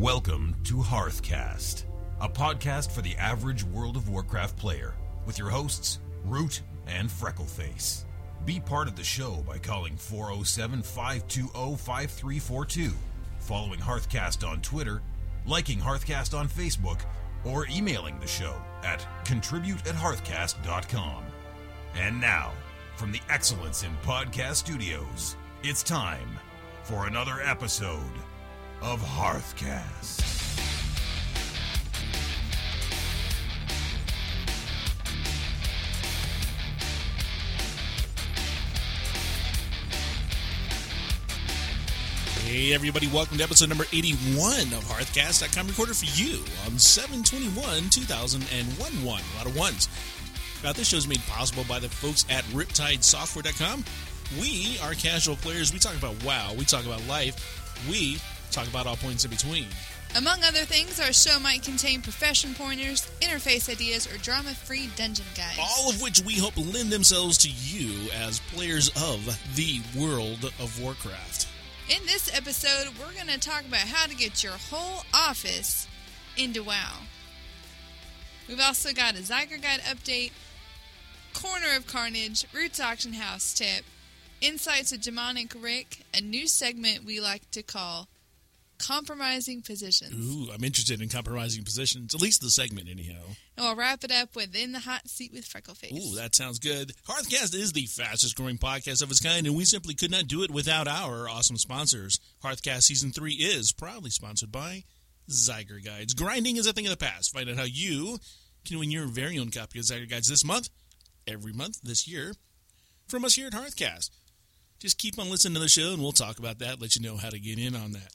Welcome to Hearthcast, a podcast for the average World of Warcraft player, with your hosts, Root and Freckleface. Be part of the show by calling 407 520 5342, following Hearthcast on Twitter, liking Hearthcast on Facebook, or emailing the show at contribute at hearthcast.com. And now, from the Excellence in Podcast Studios, it's time for another episode of Hearthcast. Hey everybody, welcome to episode number 81 of Hearthcast.com recorded for you on 721-2001. A lot of ones. Now, this show is made possible by the folks at RiptideSoftware.com. We are casual players. We talk about WoW. We talk about life. We talk about all points in between. Among other things, our show might contain profession pointers, interface ideas, or drama free dungeon guides. All of which we hope lend themselves to you as players of the world of Warcraft. In this episode, we're going to talk about how to get your whole office into WoW. We've also got a Zygor Guide update, Corner of Carnage, Roots Auction House tip, Insights of Demonic Rick, a new segment we like to call Compromising Positions. Ooh, I'm interested in compromising positions, at least the segment, anyhow. And we'll wrap it up with In the Hot Seat with Freckleface. Ooh, that sounds good. Hearthcast is the fastest growing podcast of its kind, and we simply could not do it without our awesome sponsors. Hearthcast Season 3 is proudly sponsored by Zygor Guides. Grinding is a thing of the past. Find out how you can win your very own copy of Zygor Guides this month, every month this year, from us here at Hearthcast. Just keep on listening to the show, and we'll talk about that, let you know how to get in on that.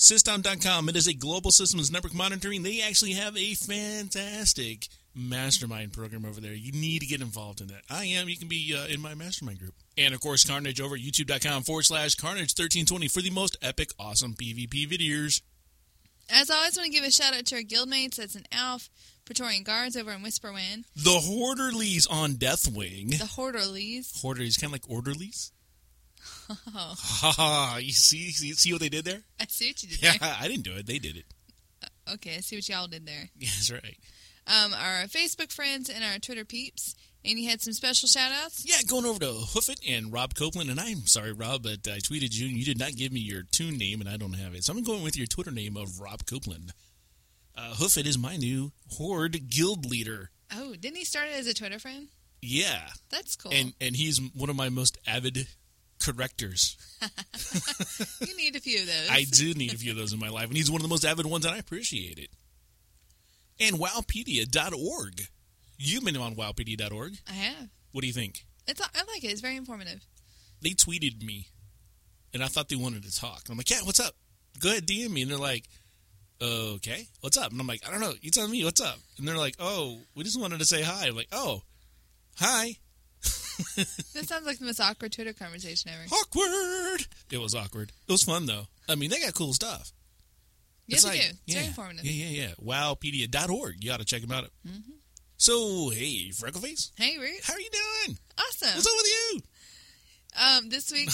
System.com, it is a global systems network monitoring. They actually have a fantastic mastermind program over there. You need to get involved in that. I am. You can be uh, in my mastermind group. And of course, Carnage over at youtube.com forward slash Carnage1320 for the most epic, awesome PvP videos. As always, I want to give a shout out to our guildmates. That's an Alf, Praetorian Guards over in Whisperwind, The Horderlies on Deathwing. the Horderlies. Horderlies, kind of like orderlies. Oh! You see, see, see what they did there? I see what you did Yeah, there. I didn't do it. They did it. Okay, I see what y'all did there. Yeah, that's right. Um, our Facebook friends and our Twitter peeps. And you had some special shout outs? Yeah, going over to Hoofit and Rob Copeland. And I'm sorry, Rob, but I tweeted you and you did not give me your tune name, and I don't have it. So I'm going with your Twitter name of Rob Copeland. Uh, Hoofit is my new Horde guild leader. Oh, didn't he start it as a Twitter friend? Yeah, That's cool. and and he's one of my most avid correctors. you need a few of those. I do need a few of those in my life, and he's one of the most avid ones, and I appreciate it. And wowpedia.org. You've been on wowpedia.org. I have. What do you think? It's I like it. It's very informative. They tweeted me, and I thought they wanted to talk. And I'm like, yeah, what's up? Go ahead, DM me. And they're like, okay, what's up? And I'm like, I don't know. You tell me what's up. And they're like, oh, we just wanted to say hi. I'm like, oh, hi. That sounds like the most awkward Twitter conversation ever. Awkward. It was awkward. It was fun though. I mean, they got cool stuff. Yes, like- do. It's yeah, very informative. Yeah, yeah, yeah. Wowpedia.org. You ought to check them out. Mm-hmm. So, hey, Freckleface, Hey, Root. how are you doing? Awesome. What's up with you? Um, this week,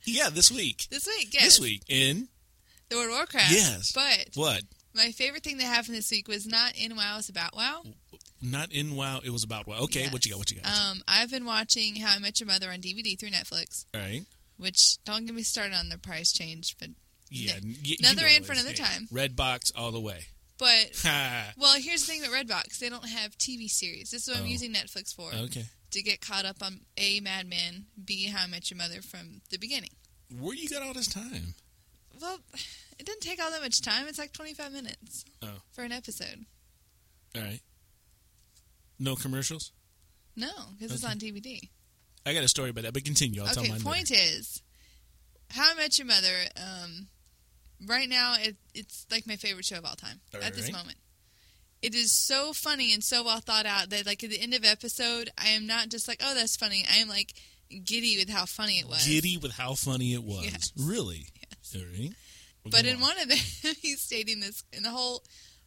Yeah, this week. this week, yes, This week in the World of Warcraft. Yes. But what? my favorite thing that happened this week was not in WoW. It's about WoW. Not in WoW. It was about WoW. Okay, what you got? What you got? Um, I've been watching How I Met Your Mother on DVD through Netflix. All right. Which don't get me started on the price change, but Yeah. N- n- y- another in know for it's- another time. Redbox all the way. but well, here's the thing about Redbox: they don't have TV series. This is what I'm Oh. using Netflix for Okay. to get caught up on a Mad Men, b How I Met Your Mother from the beginning. Where you got all this time? Well, it didn't take all that much time. It's like 25 minutes Oh. for an episode. All right. No commercials. No, because it's on DVD. I got a story about that, but continue. I'll tell okay, mine point later. is, How I Met Your Mother. Um, right now, it, it's like my favorite show of all time at this moment. It is so funny and so well thought out that, like, at the end of episode, I am not just like, "Oh, that's funny." I am like giddy with how funny it was. Giddy with how funny it was. Yes. Really? Yes. All right. Well, But in on. one of them, he's stating this, and the whole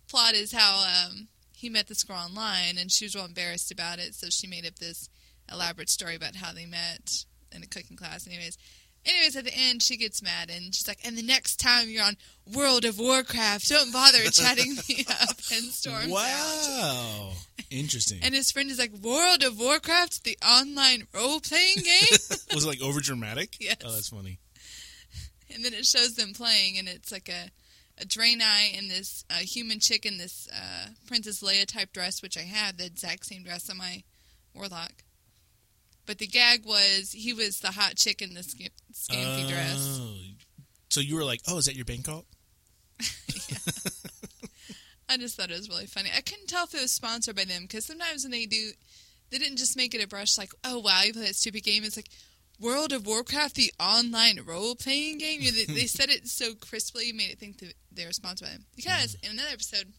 plot is how um, he met this girl online, and she was real embarrassed about it, so she made up this elaborate story about how they met in a cooking class. Anyways, Anyways, at the end, she gets mad and she's like, "And the next time you're on World of Warcraft, don't bother chatting me up." And storms out. Wow. Interesting. And his friend is like, "World of Warcraft, the online role playing game." was it like over dramatic? Yes. Oh, that's funny. and then it shows them playing, and it's like a Draenei in this uh, human chick in this uh, Princess Leia type dress, which I had the exact same dress on my warlock. But the gag was he was the hot chick in the sk- scanty dress. Oh. So you were like, "Oh, is that your bank alt?" I just thought it was really funny. I couldn't tell if it was sponsored by them because sometimes when they do, they didn't just make it a brush like, "Oh wow, you play that stupid game." It's like World of Warcraft, the online role playing game. You know, they, they said it so crisply, you made it think that they were sponsored by them. Because in another episode,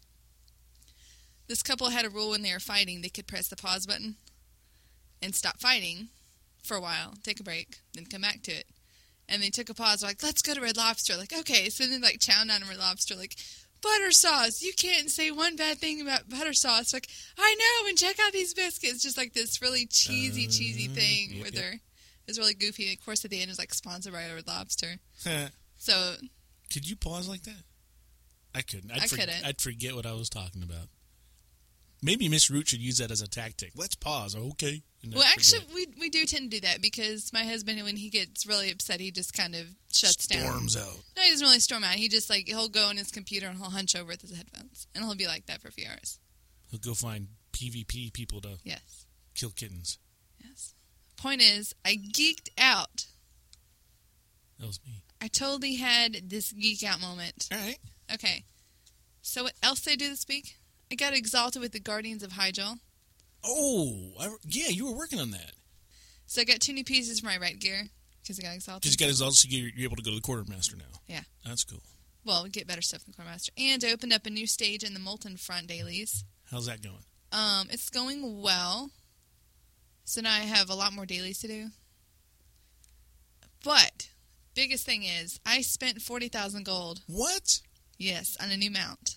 this couple had a rule when they were fighting, they could press the pause button and stop fighting for a while, take a break, then come back to it. And they took a pause, like, let's go to Red Lobster. Like, okay. So then, like, chow down on Red Lobster, like, butter sauce. You can't say one bad thing about butter sauce. Like, I know, and check out these biscuits. Just like this really cheesy, cheesy Uh, thing yep, where yep. they're, it's really goofy. And of course, at the end, it's like sponsored by Red Lobster. So, Could you pause like that? I couldn't. I'd I for- couldn't. I'd forget what I was talking about. Maybe Miss Root should use that as a tactic. Let's pause. Okay. Well, forget. actually, we, we do tend to do that because my husband, when he gets really upset, he just kind of shuts down. storms out. No, he doesn't really storm out. He just like he'll go on his computer and he'll hunch over with his headphones, and he'll be like that for a few hours. He'll go find PvP people to Yes, kill kittens. Point is, I geeked out. That was me. I totally had this geek out moment. All right. Okay, so what else did I do this week? I got exalted with the Guardians of Hyjal. Oh, I, yeah, you were working on that. So I got two new pieces for my right gear because I got exalted. Because you got results, so you're, you're able to go to the quartermaster now. Yeah. That's cool. well, we get better stuff in Quartermaster. And I opened up a new stage in the Molten Front dailies. How's that going? Um, it's going well. So now I have a lot more dailies to do. But biggest thing is I spent forty thousand gold. What? Yes, on a new mount.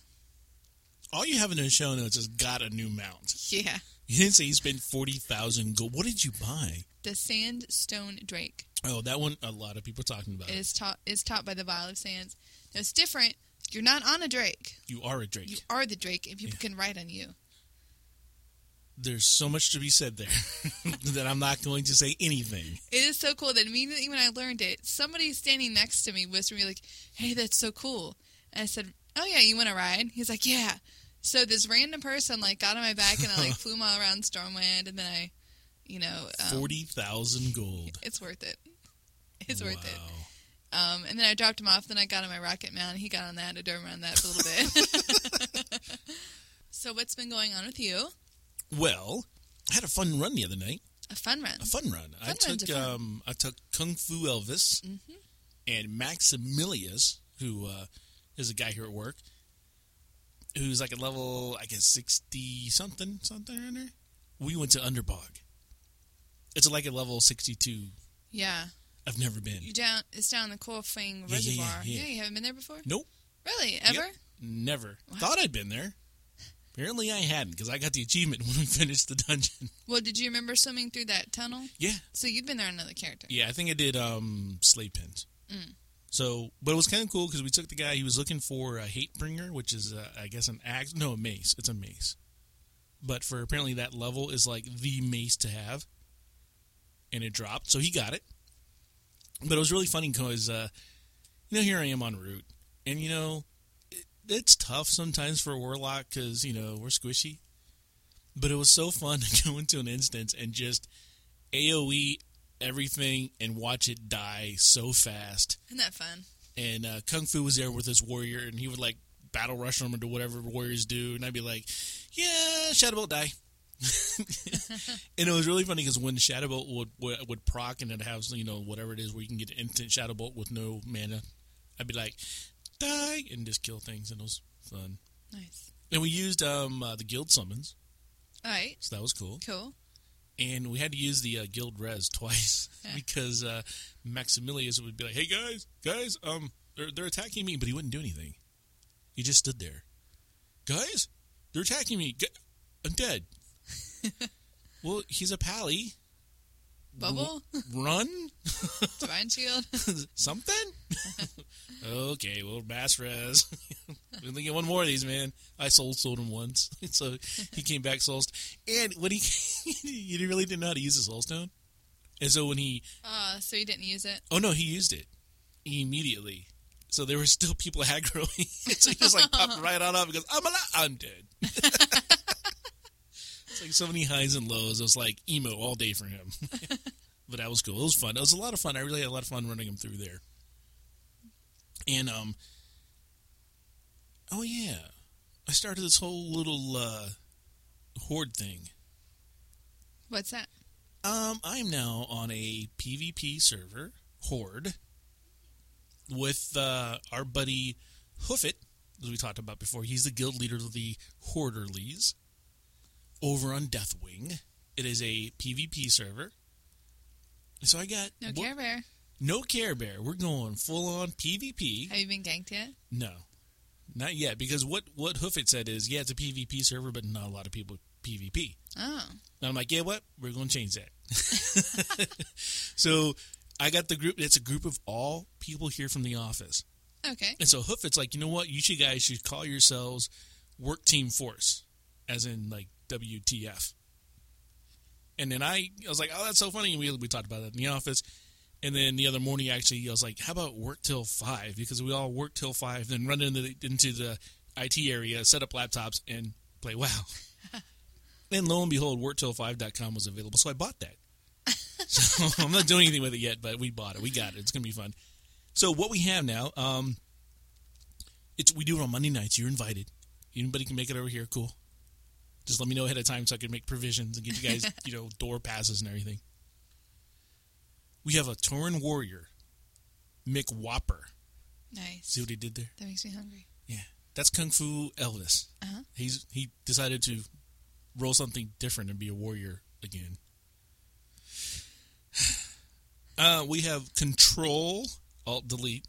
All you have in the show notes is got a new mount. Yeah, You didn't say you spent 40000 gold. What did you buy? the Sandstone Drake. Oh, that one, a lot of people are talking about. It is taught is taught by the Vial of Sands. Now it's different. You're not on a Drake. You are a Drake. You are the Drake, and people can ride on you. There's so much to be said there that I'm not going to say anything. It is so cool that immediately when I learned it, somebody standing next to me whispered me like, "Hey, that's so cool." And I said, "Oh yeah, you want to ride?" He's like, "Yeah." So this random person like got on my back and I like flew him all around Stormwind, and then I, you know, um, 40,000 gold. It's worth it. It's wow. worth it. Um, and then I dropped him off. Then I got on my rocket mount. He got on that. I drove around that for a little bit. so what's been going on with you? Well, I had a fun run the other night. A fun run. A fun run. I Fun runs took fun. um, I took Kung Fu Elvis Mhm. and Maximilius, who uh, is a guy here at work, who's like a level, I guess sixty something, something around there. We went to Underbog. It's like a level sixty-two. Yeah, I've never been. you down. It's down the Coilfang Yeah, yeah, yeah, Reservoir. yeah. you haven't been there before. Nope. Really? Ever? Yep. Never. Wow. Thought I'd been there. Apparently I hadn't because I got the achievement when we finished the dungeon. Well, did you remember swimming through that tunnel? Yeah. So you'd been there another character. Yeah, I think I did um Slave Pens. Mm. So, but it was kind of cool because we took the guy. He was looking for a hate bringer, which is uh, I guess an axe. No, a mace. It's a mace. But for apparently that level is like the mace to have, and it dropped. So he got it. But it was really funny because uh, you know here I am on Root, and you know it's tough sometimes for a warlock because you know we're squishy. But it was so fun to go into an instance and just AOE everything and watch it die so fast. Isn't that fun? And uh, Kung Fu was there with his warrior, and he would like battle rush them or do whatever warriors do, and I'd be like, "Yeah, Shadowbolt die." and it was really funny because when Shadowbolt would, would would proc and it has you know whatever it is where you can get an instant Shadowbolt with no mana, I'd be like, "Die!" and just kill things, and it was fun. Nice. And we used um, uh, the guild summons, All right. so that was cool. Cool. and we had to use the uh, guild res twice Yeah. because uh, Maximilius would be like, "Hey guys, guys, um, they're they're attacking me," but he wouldn't do anything. He just stood there. Guys, they're attacking me. I'm dead. well, he's a pally. Bubble? Run? Divine Shield? Something? okay, well, Mass Res. we only get one more of these, man. I sold sold him once, so he came back soul. And when he he really didn't know how to use the soul stone, and so when he Uh, so he didn't use it? oh no, he used it immediately. So there were still people aggroing. so he just like popped right on up and goes, "I'm alive. I'm dead." It's like so many highs and lows. It was like emo all day for him. but that was cool. It was fun. It was a lot of fun. I really had a lot of fun running him through there. And um, oh yeah, I started this whole little uh, horde thing. What's that? Um, I'm now on a PvP server, Horde, with uh, our buddy Hoofit, as we talked about before. He's the guild leader of the Horderlies over on Deathwing. It is a PvP server. So I got No what- Care Bear. no Care Bear. We're going full on PvP. Have you been ganked yet? No, not yet. Because what what Hoofit said is, yeah, it's a PvP server, but not a lot of people PvP. Oh. And I'm like, yeah, what? We're going to change that. so I got the group. It's a group of all people here from the office. Okay. And so Hoof, it's like, you know what? You should guys should call yourselves Work Team Force, as in like WTF. And then I, I was like, oh, that's so funny. And we, we talked about that in the office. And then the other morning, actually, I was like, how about work till five? Because we all work till five, then run into the, into the IT area, set up laptops, and play WoW. and lo and behold, worktill5.com was available. So I bought that. so I'm not doing anything with it yet, but we bought it. We got it. It's going to be fun. So what we have now, um, it's we do it on Monday nights. You're invited. Anybody can make it over here. Cool. Just let me know ahead of time so I can make provisions and get you guys, you know, door passes and everything. We have a Tauren warrior, Mick Whopper. Nice. See what he did there? That makes me hungry. Yeah, that's Kung Fu Elvis. Uh-huh. He's he decided to roll something different and be a warrior again. Uh, we have Control Alt Delete.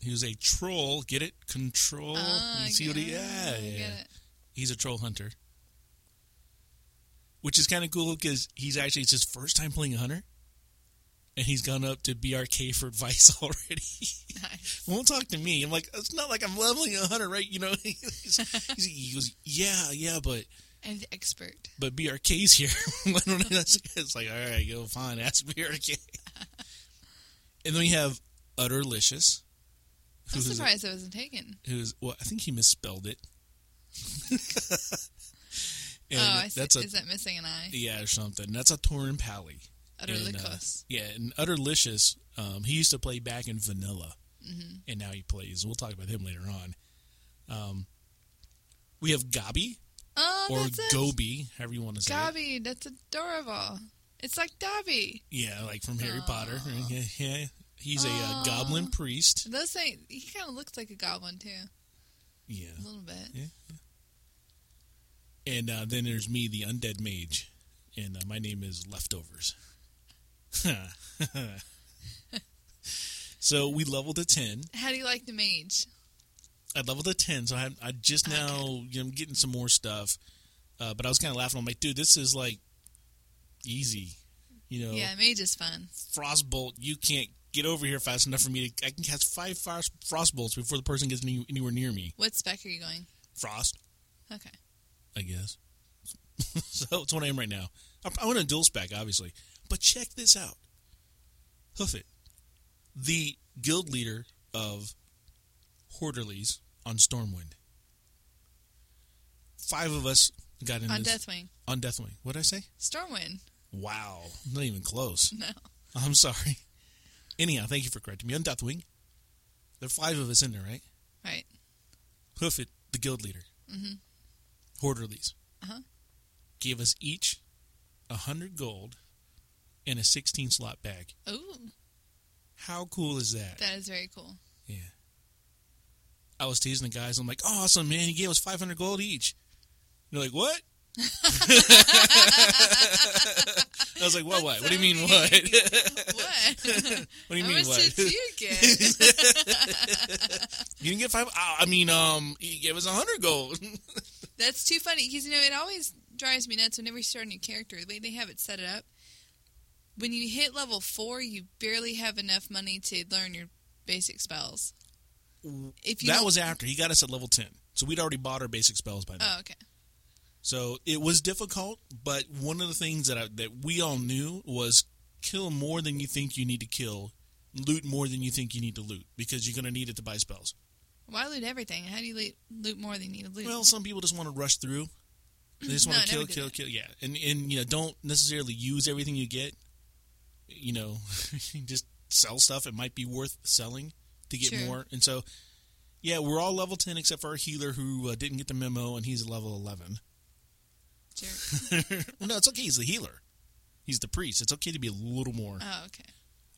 He was a troll. Get it? Control. Ah, you see what he? Yeah, yeah. get it. He's a troll hunter, which is kind of cool because he's actually it's his first time playing a hunter, and he's gone up to BRK for advice already. Nice. won't talk to me. I'm like, it's not like I'm leveling a hunter, right? You know, he goes, yeah, yeah, but I'm the expert. but BRK's here. Why don't I- it's like, all right, go fine, ask BRK. and then we have Utterlicious, I'm surprised it wasn't taken. who's well, I think he misspelled it. And oh, I see. that's a Is that missing an eye? yeah or something. That's a Tauren Pally. Utterly uh. Yeah, and Utterlicious, um, he used to play back in Vanilla, Mm-hmm. and now he plays. We'll talk about him later on. Um, we have Gabi Oh, or that's it. Gobi, however you want to say it. Gabi, that's adorable. It's like Dobby. Yeah, like from Harry Aw. Potter. Yeah, yeah. He's a uh, goblin priest. Those things, he kind of looks like a goblin too, Yeah, a little bit. Yeah. And uh, then there's me, the undead mage, and uh, my name is Leftovers. so we leveled to ten. How do you like the mage? I leveled to ten, so I I just now you know I'm getting some more stuff. Uh, but I was kind of laughing. I'm like, dude, this is like easy. You know, Yeah, mage is fun. frostbolt. You can't get over here fast enough for me to. I can cast five frost, frostbolts before the person gets any, anywhere near me. What spec are you going? Frost, Okay. I guess. so it's what I am right now. I, I want a dual spec, obviously, but check this out. Hoofit. The guild leader of Horderlies on Stormwind. Five of us got in On this Deathwing. on Deathwing. What did I say? Stormwind. Wow, not even close. No. I'm sorry. Anyhow, thank you for correcting me. On Deathwing, there are five of us in there, right? Right. Hoofit, the guild leader. Mm-hmm. Horderlies. Uh-huh. Gave us each a hundred gold in a sixteen slot bag. Ooh, How cool is that? that is very cool. Yeah. I was teasing the guys. I'm like, awesome, man. He gave us 500 gold each. They're like, what? I was like, what? What? What do you mean, what? what what? do you How mean, what? did you get? you didn't get five? I mean, um, he gave us a hundred gold. That's too funny because you know it always drives me nuts whenever you start a new character. The way they have it set it up, when you hit level four, you barely have enough money to learn your basic spells. If you that was after he got us at level ten, so we'd already bought our basic spells by now. oh okay. So it was difficult, but one of the things that I, that we all knew was kill more than you think you need to kill, loot more than you think you need to loot because you're going to need it to buy spells. Why loot everything? How do you loot, loot more than you need to loot? Well, some people just want to rush through. They just want to kill, kill, kill. Yeah, and and you know don't necessarily use everything you get. You know, just sell stuff. It might be worth selling to get Sure. more. And so, yeah, we're all level ten except for our healer who uh, didn't get the memo, and he's level eleven. Jerk. well, no, it's okay. He's the healer. He's the priest. It's okay to be a little more. Oh, okay.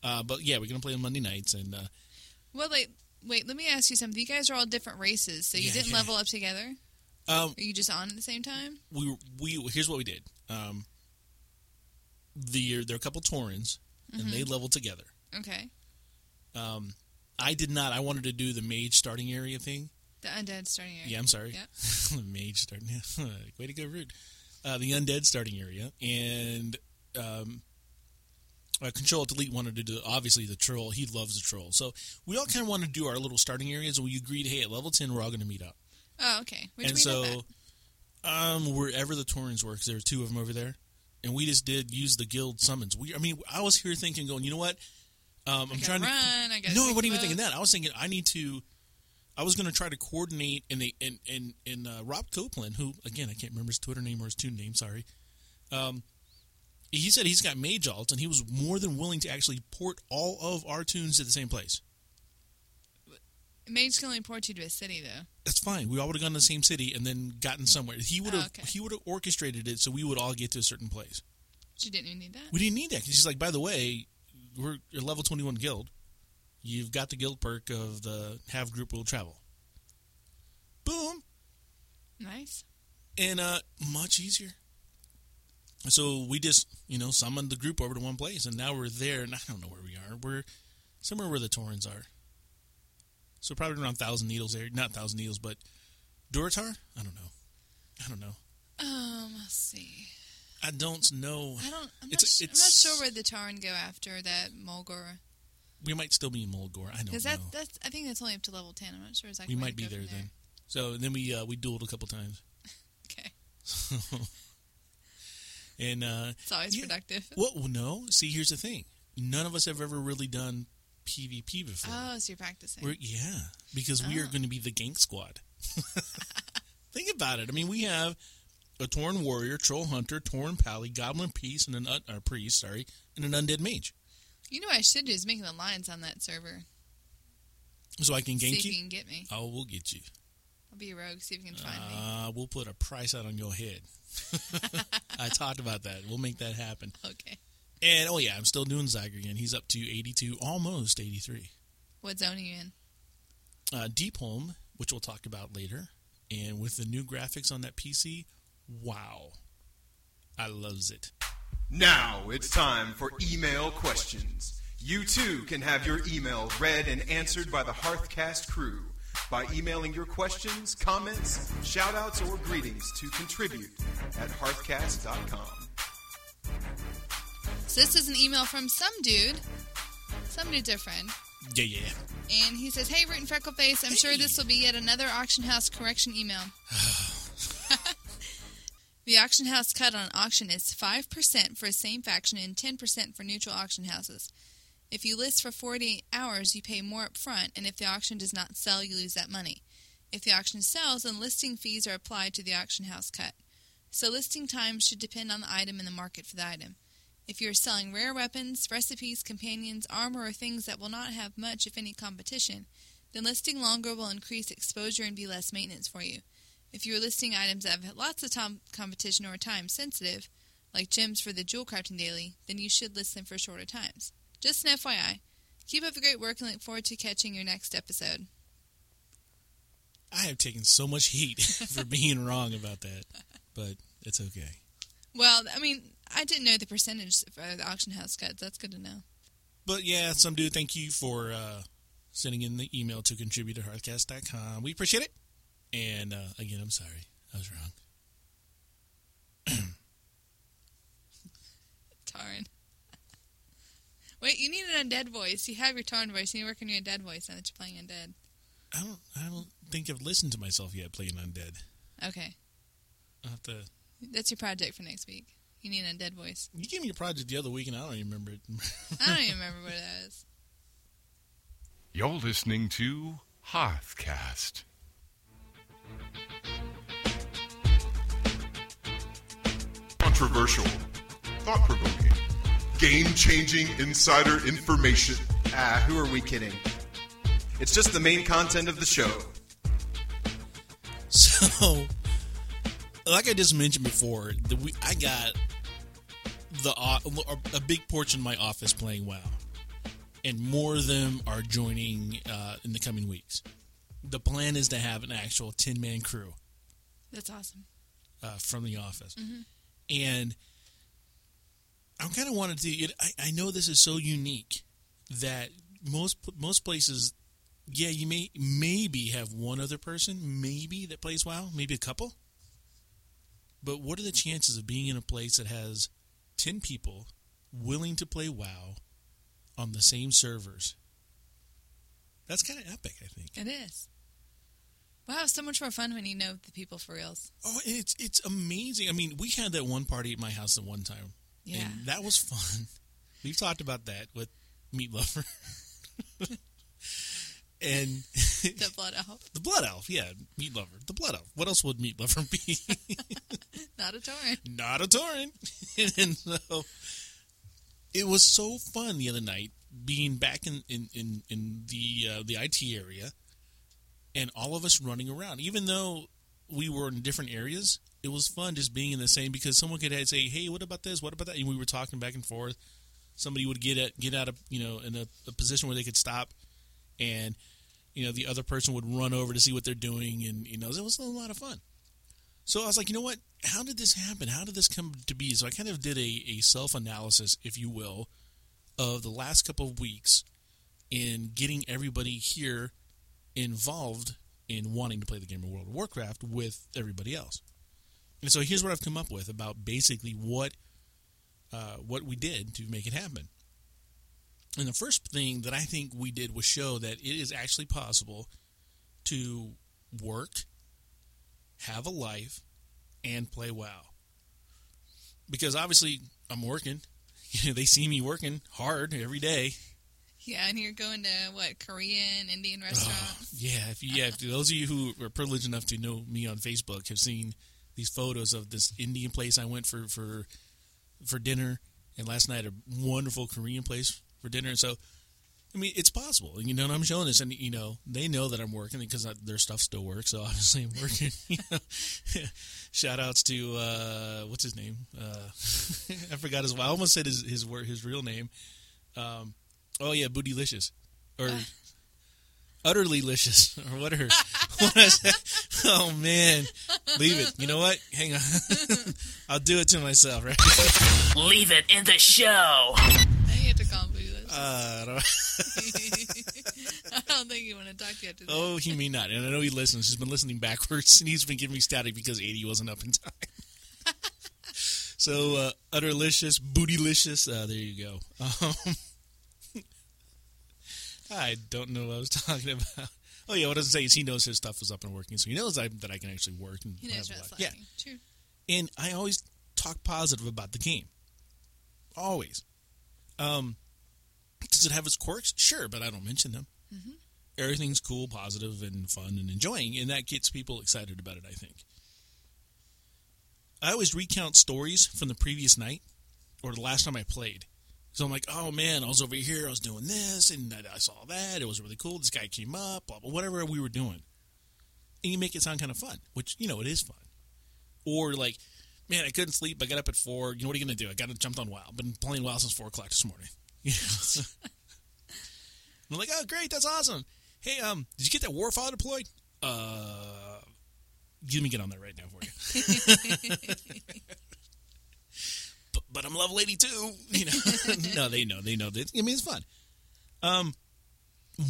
Uh, but yeah, we're gonna play on Monday nights, and uh, Well, like, wait. Let me ask you something. You guys are all different races, so you Yeah, didn't yeah. level up together. um, Are you just on at the same time? we we here's what we did. Um, the there are a couple Taurens, and they Mm-hmm. leveled together. Okay. Um, I did not. I wanted to do the mage starting area thing. The undead starting area. Yeah, I'm sorry. Yep. the mage starting. Area way to go, rude. Uh, the undead starting area, and um, uh, Control Delete wanted to do obviously the troll. He loves the troll, so we all kind of wanted to do our little starting areas. We agreed, hey, at level ten, we're all going to meet up. Oh, okay. Which and so, um, wherever the were, because there were two of them over there, and we just did use the guild summons. We, I mean, I was here thinking, going, you know what? Um, I'm I trying to run. I got. no, I wasn't even thinking that. I was thinking I need to. I was going to try to coordinate and they and and and uh, Rob Copeland, who again I can't remember his Twitter name or his tune name. Sorry. Um, he said he's got mage alts and he was more than willing to actually port all of our tunes to the same place. Mage can only port you to a city, though. That's fine. We all would have gone to the same city and then gotten somewhere. He would have Oh, okay. he would have orchestrated it so we would all get to a certain place. But you didn't even need that. We didn't need that because he's like, by the way, we're a level twenty one guild. You've got the guild perk of the have group will travel. Boom. Nice. and uh, much easier. So we just, you know, summoned the group over to one place, and now we're there. And I don't know where we are. We're somewhere where the Taurens are. So probably around Thousand Needles area, not Thousand Needles, but Durotar. I don't know. I don't know. Um, let's see. I don't know. I don't. I'm, It's- not, sh- I'm not sure where the Tauren go after that Mulgore We might still be in Mulgore. I don't because know. that that's. I think that's only up to level ten. I'm not sure exactly. we might be go there then. So then we uh, we dueled a couple times, Okay, and uh, it's always Yeah. productive. well, no. See, here's the thing: none of us have ever really done PvP before. Oh, so you're practicing. We're, yeah, because we are Oh. going to be the gank squad. Think about it. I mean, we have a Tauren warrior, troll hunter, Tauren pally, goblin priest, and an uh, priest, sorry, and an undead mage. you know what I should do is make an alliance on that server. So I can see gank you you. can get me. Oh, we'll get you. I'll be a rogue. See if you can find me. Uh, we'll put a price out on your head. I talked about that. We'll make that happen. Okay. And oh yeah, I'm still doing Zygor again. He's up to 82, almost 83. What zone are you in? uh, Deepholm, which we'll talk about later, and with the new graphics on that PC, wow, I loves it. Now it's time for email questions. You too can have your email read and answered by the Hearthcast crew by emailing your questions, comments, shoutouts, or greetings to contribute at hearthcast.com. So this is an email from some dude. Some dude's our friend. Yeah, yeah. And he says, Hey, Root and Freckleface, I'm sure this will be yet another auction house correction email. the auction house cut on auction is 5% for a same faction and 10% for neutral auction houses. If you list for 48 hours, you pay more up front, and if the auction does not sell, you lose that money. If the auction sells, then listing fees are applied to the auction house cut. So listing times should depend on the item and the market for the item. If you are selling rare weapons, recipes, companions, armor, or things that will not have much, if any, competition, then listing longer will increase exposure and be less maintenance for you. If you are listing items that have lots of competition or are time sensitive, like gems for the jewel crafting daily, then you should list them for shorter times. Just an FYI. Keep up the great work and look forward to catching your next episode. I have taken so much heat for being wrong about that, but it's okay. Well, I mean, I didn't know the percentage for the auction house cuts. That's good to know. But yeah, some dude, thank you for uh, sending in the email to contribute to hearthcast.com. We appreciate it. And uh, again, I'm sorry. I was wrong. Tauren. Wait, you need an undead voice. You have your tone voice. You need to work on your undead voice now that you're playing undead. I don't. I don't think I've listened to myself yet playing undead. Okay, I have to. that's your project for next week. You need an undead voice. You gave me a project the other week, and I don't even remember it. I don't even remember what that is. You're listening to Hearthcast. Controversial, thought provoking, game changing insider information. Ah, who are we kidding? It's just the main content of the show. So, like I just mentioned before, the, we, I got the o- a big portion of my office playing WoW, and more of them are joining uh, in the coming weeks. The plan is to have an actual ten man crew That's awesome. uh, from the office, and I kind of wanted to. It, I, I know this is so unique that most most places, yeah, you may maybe have one other person, maybe that plays WoW, maybe a couple. But what are the chances of being in a place that has ten people willing to play WoW on the same servers? That's kind of epic, I think. It is. Wow, it's so much more fun when you know the people for reals. Oh, it's it's amazing. I mean, we had that one party at my house at one time, Yeah. and that was fun. We've talked about that with Meat Lover, and The blood elf. the Blood Elf. Yeah, Meat Lover, the Blood Elf. What else would Meat Lover be? Not a Tauren. Not a Tauren. and so it was so fun the other night being back in in in, in the uh, the IT area, and all of us running around, even though we were in different areas. It was fun just being in the same because someone could say, "Hey, what about this? What about that?" And we were talking back and forth. Somebody would get get out of you know in a, a position where they could stop, and you know the other person would run over to see what they're doing, and you know it was a lot of fun. So I was like, you know what? How did this happen? How did this come to be? So I kind of did a, a self analysis, if you will, of the last couple of weeks in getting everybody here involved in wanting to play the game of World of Warcraft with everybody else. And so here's what I've come up with about basically what uh, what we did to make it happen. And the first thing that I think we did was show that it is actually possible to work, have a life, and play WoW. Because obviously I'm working. You know, they see me working hard every day. Yeah, and you're going to what Korean, Indian restaurants. Yeah, if you, yeah, if those of you who are privileged enough to know me on Facebook have seen these photos of this Indian place I went for for for dinner, and last night a wonderful Korean place for dinner. And so, I mean, it's possible. You know, and I'm showing this, and you know, they know that I'm working because I, their stuff still works. So obviously, I'm working. you know, shout outs to uh, what's his name? Uh, I forgot his. I almost said his his wor- his real name. Um, oh yeah, Bootylicious or. Utterly licious, or what her? What is that? Oh man, leave it. You know what? Hang on, I'll do it to myself. Right? Leave it in the show. I think you have to call him Bootylicious. Uh, I don't- I don't think you want to talk yet to you after that. oh, he may not, and I know he listens. He's been listening backwards, and he's been giving me static because eighty wasn't up in time. so, uh, utterlicious, bootylicious. Uh, there you go. Um, I don't know what I was talking about. Oh yeah, what was say is he knows his stuff is up and working, so he knows I, that I can actually work and He knows have a life. Yeah. True. and I always talk positive about the game. Always. Um, does it have its quirks? Sure, but I don't mention them. Everything's cool, positive, and fun and enjoying, and that gets people excited about it. I think. I always recount stories from the previous night or the last time I played. So I'm like, oh man, I was over here, I was doing this, and I saw that. It was really cool. This guy came up, blah, blah, whatever we were doing. And you make it sound kind of fun, which, you know, it is fun. Or like, man, I couldn't sleep. I got up at four. You know what are you going to do? I got to jumped on WoW. Been playing WoW since four o'clock this morning. You know? I'm like, oh, great, that's awesome. Hey, um, did you get that Warfile deployed? Uh, let me get on that right now for you. but, I'm level 82. You know, no, they know, they know that. I mean, it's fun. Um,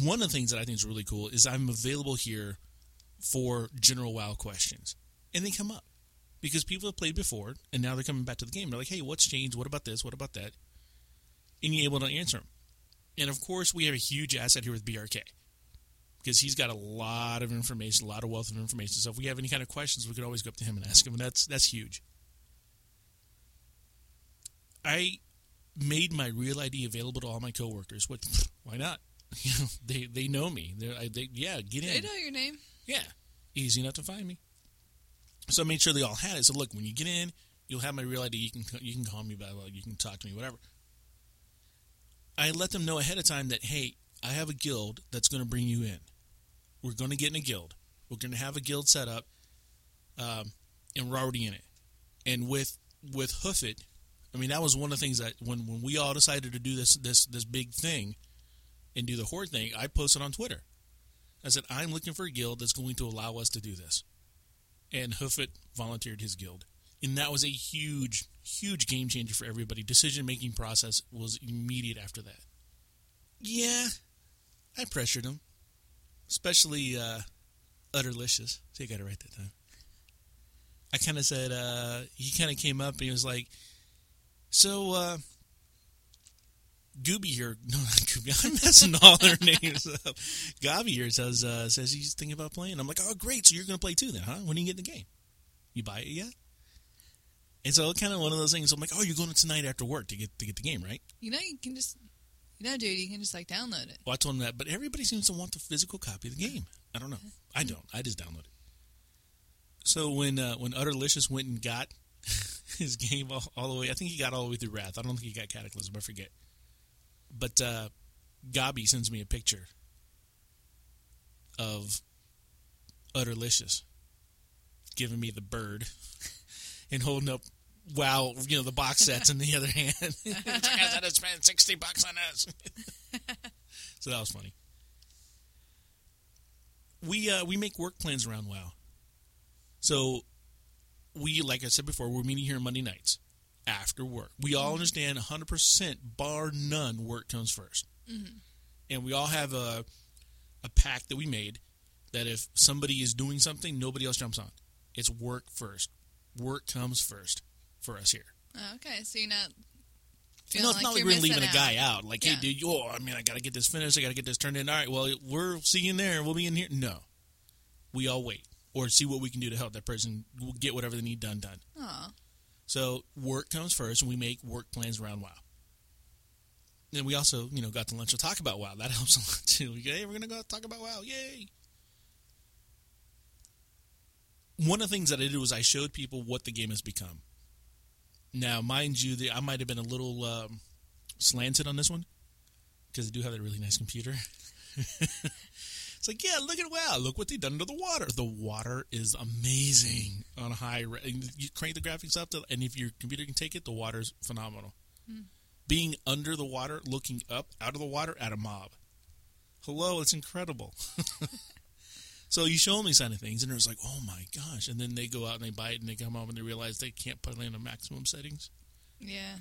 one of the things that I think is really cool is I'm available here for general WoW questions, and they come up because people have played before, and now they're coming back to the game. They're like, "Hey, what's changed? What about this? What about that?" And you're able to answer them. And of course, we have a huge asset here with BRK because he's got a lot of information, a lot of wealth of information. So if we have any kind of questions, we could always go up to him and ask him, and that's that's huge. I made my real ID available to all my coworkers. What? Why not? You know, they they know me. I, they yeah, get in. They know your name. Yeah, easy enough to find me. So I made sure they all had it. So look, when you get in, you'll have my real ID. You can you can call me by well, you can talk to me, whatever. I let them know ahead of time that hey, I have a guild that's going to bring you in. We're going to get in a guild. We're going to have a guild set up, um, and we're already in it. And with with Hoofit, I mean that was one of the things that when when we all decided to do this this this big thing, and do the horde thing, I posted on Twitter. I said I'm looking for a guild that's going to allow us to do this, and Hoofit volunteered his guild, and that was a huge huge game changer for everybody. Decision making process was immediate after that. Yeah, I pressured him, especially uh, Utterlicious. So you got it right that time. I kind of said uh, he kind of came up and he was like, "So, uh, Gooby here, no, not Gooby. I'm messing all their names up. Gabi here says uh, says he's thinking about playing. I'm like, oh, great. So you're going to play too then, huh? When do you get in the game? You buy it yet? And so, kind of one of those things. I'm like, oh, you're going tonight after work to get to get the game, right? You know, you can just, you know, dude, you can just like download it. Well, I told him that, but everybody seems to want the physical copy of the game. I don't know. I don't. I just download it. So when uh, when Utterlicious went and got his game all, all the way, I think he got all the way through Wrath. I don't think he got Cataclysm. I forget. But uh, Gabi sends me a picture of Utterlicious giving me the bird and holding up wow, you know, the box sets in the other hand. guys had to spend 60 bucks on this. so that was funny. We uh, we make work plans around WoW. So we, like I said before, we're meeting here Monday nights after work. We all mm-hmm. understand 100%, bar none, work comes 1st mm-hmm. And we all have a, a pact that we made that if somebody is doing something, nobody else jumps on. It's work first. Work comes first for us here. Oh, okay, so you're not. Know, it's not like we're leaving a guy out. Like, Yeah. hey, dude, oh, I mean, I got to get this finished. I got to get this turned in. All right, well, we're see you in there. We'll be in here. No, we all wait or see what we can do to help that person get whatever they need done done. Aw. So work comes first, and we make work plans around WoW. And we also, you know, got to lunch to talk about WoW. That helps a lot too. We go, hey, we're gonna go talk about WoW. Yay! One of the things that I did was I showed people what the game has become. Now, mind you, the, I might have been a little um, slanted on this one because I do have a really nice computer. it's like, yeah, look at WoW. Look what they've done to the water. The water is amazing on a high. Re- and you crank the graphics up, to, and if your computer can take it, the water's phenomenal. Being under the water, looking up out of the water at a mob. Hello, it's incredible. so you show them these kind of things, and it's like, oh my gosh! And then they go out and they buy it, and they come home and they realize they can't put it in the maximum settings. Yeah.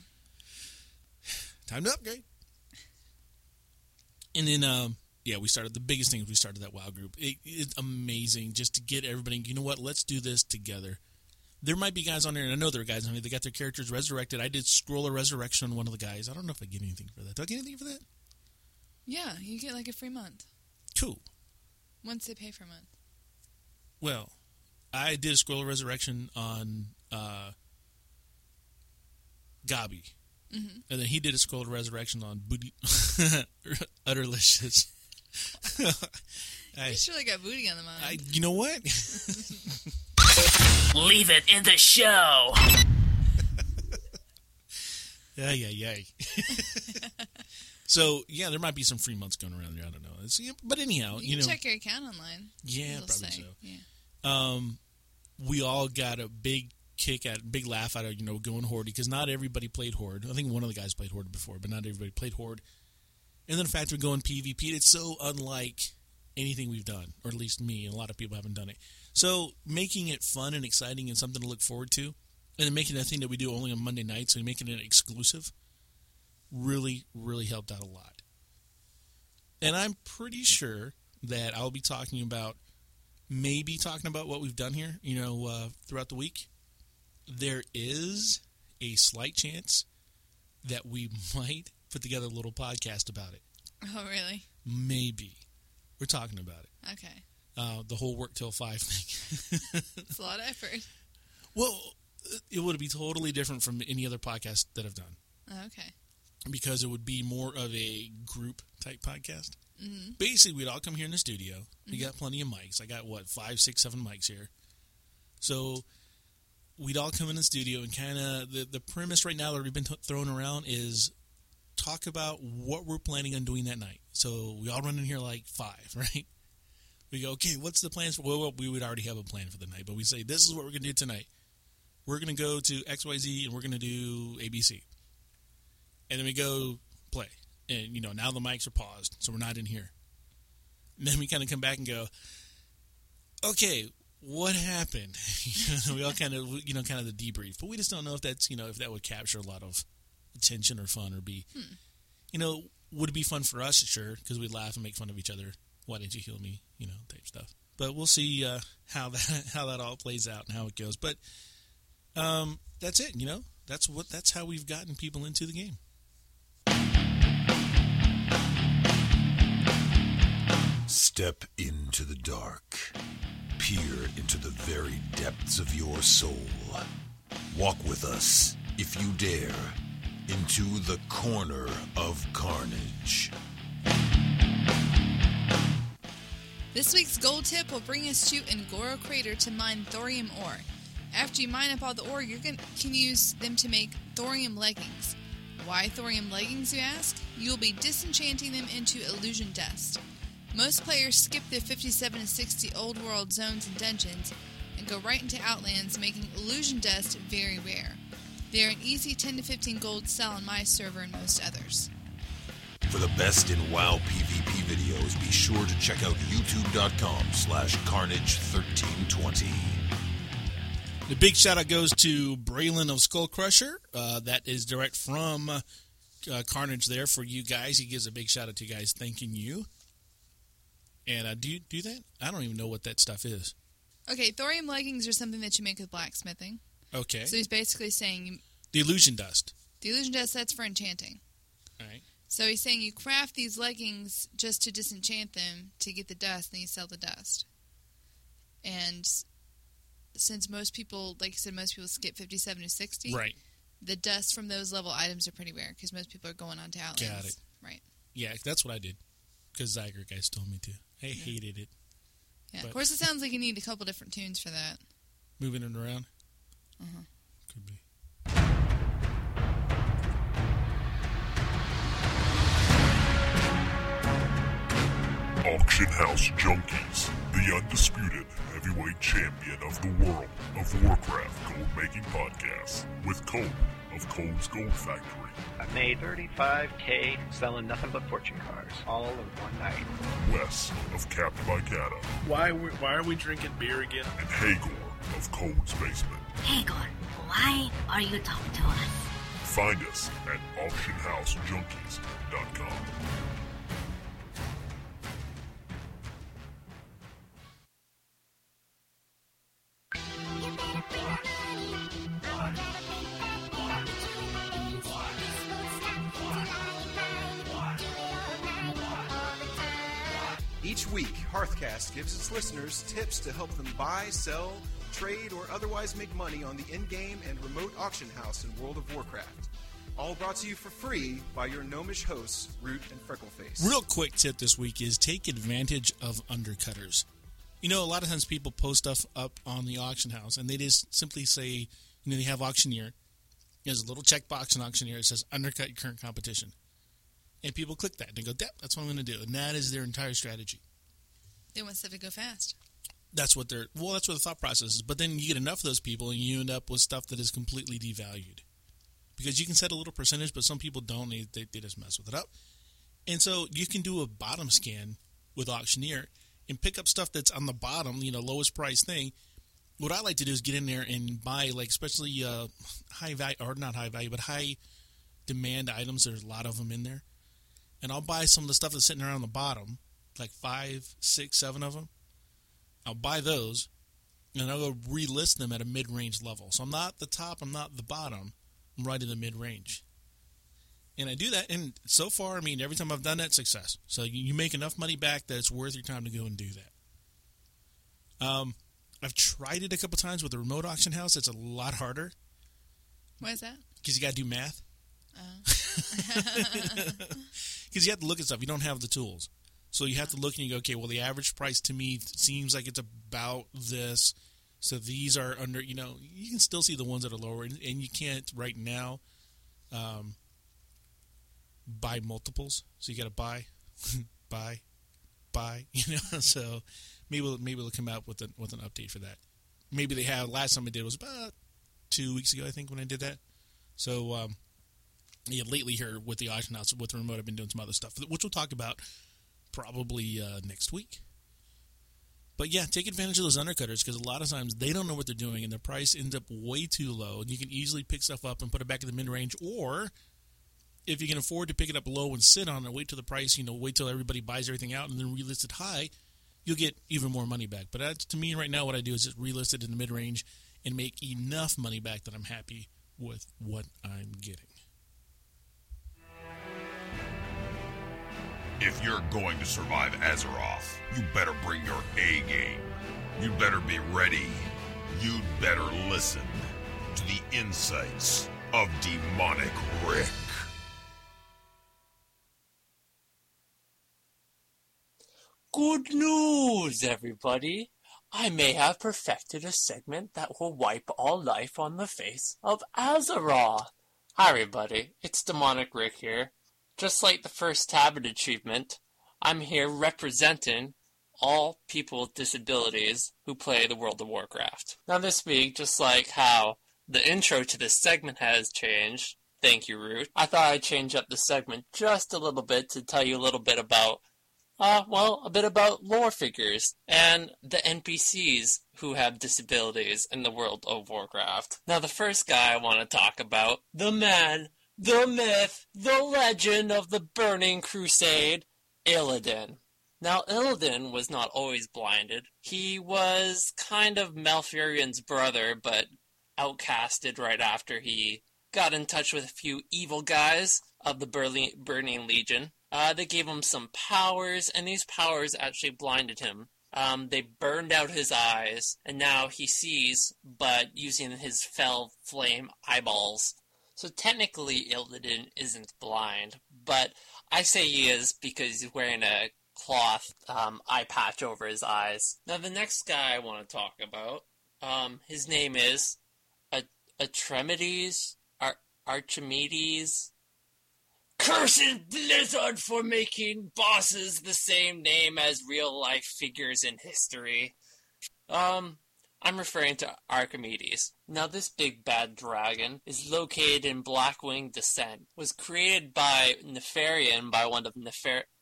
Time to upgrade. And then, um, yeah, we started the biggest thing. We started that WoW group. It, it's amazing just to get everybody. You know what? Let's do this together. There might be guys on there, and I know there are guys on there. They got their characters resurrected. I did scroll a resurrection on one of the guys. I don't know if I get anything for that. Do I get anything for that? Yeah, you get like a free month Cool. once they pay for a month. Well, I did a scroll of resurrection on uh, Gabi. And then he did a scroll of resurrection on Booty Utterlicious. I, You surely got booty on the mind. I, you know what? Leave it in the show. Yeah, yeah, yeah. so yeah, there might be some free months going around there. I don't know. It's, yeah, but anyhow, you you, can know, check your account online. yeah, probably say. so. Yeah. Um, we all got a big kick at, big laugh out of you know going horde because not everybody played horde. I think one of the guys played horde before, but not everybody played horde. And then the fact we're going PvP, it's so unlike anything we've done, or at least me and a lot of people haven't done it. So making it fun and exciting and something to look forward to, and then making that thing that we do only on Monday nights and making it exclusive, really, really helped out a lot. And I'm pretty sure that I'll be talking about, maybe talking about what we've done here, you know, uh, throughout the week. There is a slight chance that we might put together a little podcast about it. Oh, really? Maybe. We're talking about it. Okay. Uh, the whole work till five thing. It's a lot of effort. well, it would be totally different from any other podcast that I've done Oh, okay. because it would be more of a group type podcast. Mm-hmm. Basically, we'd all come here in the studio. We got plenty of mics. I got what five, six, seven mics here. So we'd all come in the studio and kind of the the premise right now that we've been t- thrown around is talk about what we're planning on doing that night. So we all run in here like five, right? We go, okay, what's the plans for? Well, we would already have a plan for the night, but we say this is what we're going to do tonight. We're going to go to X Y Z and we're going to do ABC, and then we go play. And you know now the mics are paused, so we're not in here. And then we kind of come back and go, okay, what happened? we all kind of you know kind of the debrief, but we just don't know if that's you know if that would capture a lot of attention or fun or be, you know, would it be fun for us? Sure, because we laugh and make fun of each other. Why didn't you heal me? You know, type stuff. But we'll see uh, how that how that all plays out and how it goes. But um, that's it. You know, that's what that's how we've gotten people into the game. Step into the dark. Peer into the very depths of your soul. Walk with us, if you dare, into the corner of carnage. This week's gold tip will bring us to Un'Goro Crater to mine thorium ore. After you mine up all the ore, you can use them to make thorium leggings. Why thorium leggings, you ask? You will be disenchanting them into illusion dust. Most players skip the 57 and 60 old world zones and dungeons and go right into Outlands, making illusion dust very rare. They are an easy 10 to 15 gold sell on my server and most others. For the best in WoW PvP videos, be sure to check out youtube.com slash carnage1320. The big shout out goes to Braylon of Skull Crusher. Uh, that is direct from uh, uh, Carnage there for you guys. He gives a big shout out to you guys, thanking you. And uh, do you do that? I don't even know what that stuff is. Okay, thorium leggings are something that you make with blacksmithing. Okay. So he's basically saying the illusion dust. the illusion dust that's for enchanting. All right. So he's saying you craft these leggings just to disenchant them to get the dust, and then you sell the dust. And since most people, like you said, most people skip 57 to 60, Right. the dust from those level items are pretty rare because most people are going on to Outlands. Got it. Right. Yeah, that's what I did. Because Zygor guys told me to. I hated it. Yeah. But- Of course, it sounds like you need a couple different toons for that. Moving it around. Uh-huh. Could be. Auction House Junkies, the undisputed heavyweight champion of the world of Warcraft gold making podcast, with Cole of Cole's Gold Factory, I made 35k selling nothing but fortune cards all in one night. Wes of Captain Vicata, Why why are we drinking beer again? and Hagor of Cole's Basement. Hagor, why are you talking to us? Find us at auctionhousejunkies.com. Each week, Hearthcast gives its listeners tips to help them buy, sell, trade, or otherwise make money on the in-game and remote auction house in World of Warcraft. All brought to you for free by your gnomish hosts, Root and Freckleface. Real quick tip this week is take advantage of undercutters. You know, a lot of times people post stuff up on the auction house and they just simply say, you know, they have auctioneer. There's a little checkbox in auctioneer that says undercut your current competition. And people click that and they go, yep, that's what I'm going to do. And that is their entire strategy. They want stuff to go fast. That's what they're, well, that's what the thought process is. But then you get enough of those people and you end up with stuff that is completely devalued. Because you can set a little percentage, but some people don't. They, they, they just mess with it up. And so you can do a bottom scan with auctioneer and pick up stuff that's on the bottom, you know, lowest price thing. What I like to do is get in there and buy, like, especially uh, high value, or not high value, but high demand items. There's a lot of them in there. And I'll buy some of the stuff that's sitting around the bottom, like five, six, seven of them. I'll buy those, and I'll go relist them at a mid range level. So I'm not the top, I'm not the bottom, I'm right in the mid range. And I do that, and so far, I mean, every time I've done that, success. So you, you make enough money back that it's worth your time to go and do that. Um, I've tried it a couple times with a remote auction house. It's a lot harder Why is that? because you got to do math. Because you have to look at stuff. You don't have the tools. So you have to look and you go, okay, well, the average price to me seems like it's about this. So these are under, you know, you can still see the ones that are lower, and, and you can't right now um, buy multiples. So you got to buy, buy, buy. You know, so maybe we'll, maybe they'll come out with an with an update for that. Maybe they have. Last time I did was about two weeks ago, I think, when I did that. So um, yeah, lately here with the auction house with the remote, I've been doing some other stuff, which we'll talk about probably uh, next week. But yeah, take advantage of those undercutters because a lot of times they don't know what they're doing and their price ends up way too low. And you can easily pick stuff up and put it back in the mid range, or if you can afford to pick it up low and sit on it, wait till the price, you know, wait till everybody buys everything out and then relist it high, you'll get even more money back. But that's, to me, right now, what I do is just relist it in the mid range and make enough money back that I'm happy with what I'm getting. If you're going to survive Azeroth, you better bring your A game. You better be ready. You'd better listen to the insights of Demonic Rick. Good news, everybody! I may have perfected a segment that will wipe all life on the face of Azeroth. Hi, everybody. It's Demonic Rick here. Just like the first Tabard achievement, I'm here representing all people with disabilities who play the World of Warcraft. Now, this week, just like how the intro to this segment has changed, thank you, Root, I thought I'd change up the segment just a little bit to tell you a little bit about uh, well, a bit about lore figures and the NPCs who have disabilities in the world of Warcraft. Now, the first guy I want to talk about, the man, the myth, the legend of the Burning Crusade, Illidan. Now, Illidan was not always blinded. He was kind of Malfurion's brother, but outcasted right after he got in touch with a few evil guys of the Burning Legion. Uh, they gave him some powers, and these powers actually blinded him. Um, they burned out his eyes, and now he sees, but using his fel flame eyeballs. So technically, Illidan isn't blind, but I say he is because he's wearing a cloth um, eye patch over his eyes. Now, the next guy I want to talk about, um, his name is Atramedes, Ar- Archimedes, Cursed Blizzard for making bosses the same name as real life figures in history. Um, I'm referring to Archimedes. Now, this big bad dragon is located in Blackwing Descent. Was created by Nefarian by one of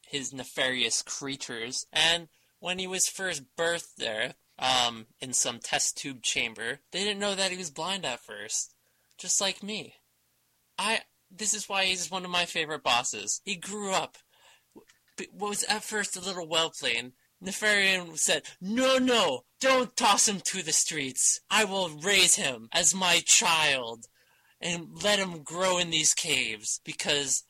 his nefarious creatures, and when he was first birthed there, um, in some test tube chamber, they didn't know that he was blind at first, just like me. I this is why he's one of my favorite bosses. He grew up, was at first a little well played. Nefarian said, No, no, don't toss him to the streets. I will raise him as my child and let him grow in these caves because,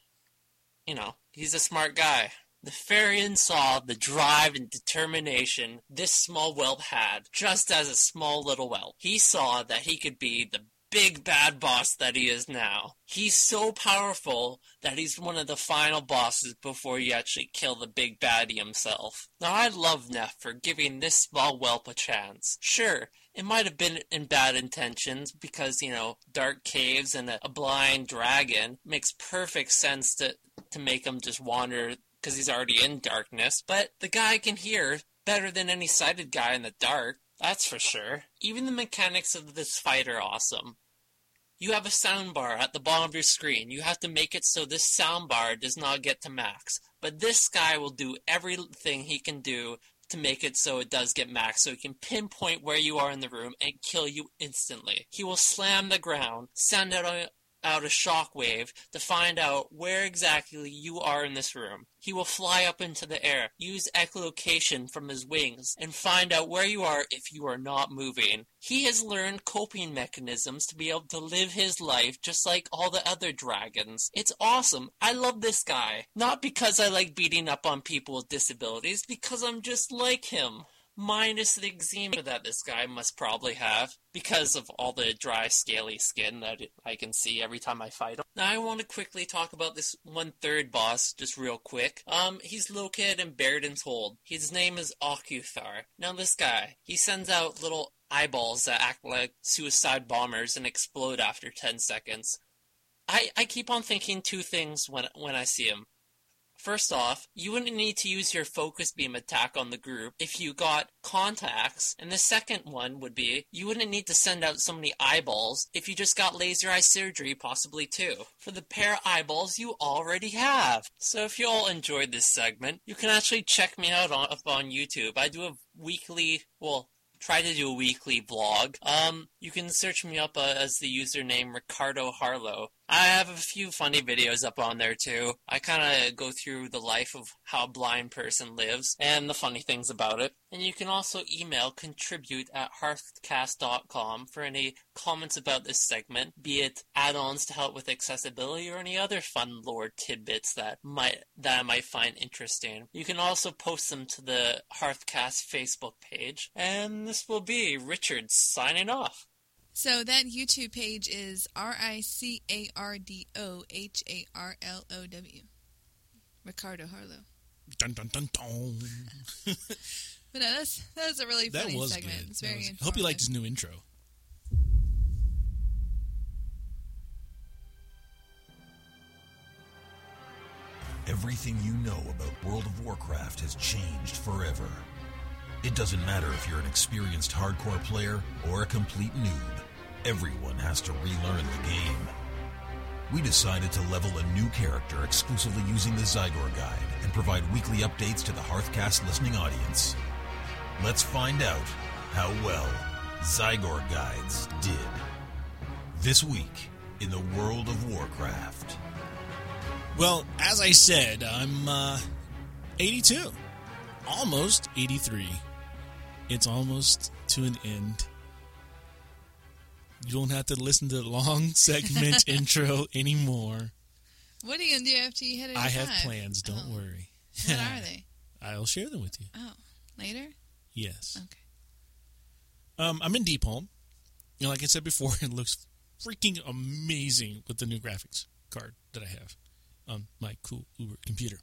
you know, he's a smart guy. Nefarian saw the drive and determination this small whelp had, just as a small little whelp. He saw that he could be the big bad boss that he is now. He's so powerful that he's one of the final bosses before you actually kill the big baddie himself. Now I love Neff for giving this small whelp a chance. Sure, it might have been in bad intentions because, you know, dark caves and a, a blind dragon makes perfect sense to to make him just wander because he's already in darkness, but the guy can hear better than any sighted guy in the dark. That's for sure. Even the mechanics of this fight are awesome. You have a soundbar at the bottom of your screen. You have to make it so this soundbar does not get to max. But this guy will do everything he can do to make it so it does get max, so he can pinpoint where you are in the room and kill you instantly. He will slam the ground, send out out a shockwave to find out where exactly you are in this room. He will fly up into the air, use echolocation from his wings, and find out where you are if you are not moving. He has learned coping mechanisms to be able to live his life just like all the other dragons. It's awesome. I love this guy. Not because I like beating up on people with disabilities, because I'm just like him minus the eczema that this guy must probably have because of all the dry, scaly skin that I can see every time I fight him. Now, I want to quickly talk about this one third boss just real quick. Um, he's located in Baradin's Hold. His name is Occu'thar. Now, this guy, he sends out little eyeballs that act like suicide bombers and explode after 10 seconds. I, I keep on thinking two things when when I see him. First off, you wouldn't need to use your focus beam attack on the group if you got contacts, and the second one would be you wouldn't need to send out so many eyeballs if you just got laser eye surgery, possibly too, for the pair of eyeballs you already have. So if you all enjoyed this segment, you can actually check me out on, on YouTube. I do a weekly, well, try to do a weekly vlog. Um, you can search me up uh, as the username Ricardo Harlow. I have a few funny videos up on there too. I kind of go through the life of how a blind person lives and the funny things about it. And you can also email contribute at hearthcast.com for any comments about this segment, be it add-ons to help with accessibility or any other fun lore tidbits that might that I might find interesting. You can also post them to the Hearthcast Facebook page. And this will be Richard signing off. So that YouTube page is R I C A R D O H A R L O W. Ricardo Harlow. Dun dun dun dun. But no, that's that was a really that was segment. good. It's very was- I hope you liked his new intro. Everything you know about World of Warcraft has changed forever. It doesn't matter if you're an experienced hardcore player or a complete noob, everyone has to relearn the game. We decided to level a new character exclusively using the Zygor Guide and provide weekly updates to the Hearthcast listening audience. Let's find out how well Zygor Guides did. This week in the World of Warcraft. Well, as I said, I'm uh, 82, almost 83. It's almost to an end. You don't have to listen to the long segment intro anymore. What are you gonna do after you hit it? I have plans. Don't worry. What are they? I'll share them with you. Oh, later. Yes. Okay. Um, I'm in Deepholm. You know, like I said before, it looks freaking amazing with the new graphics card that I have on my cool Uber computer.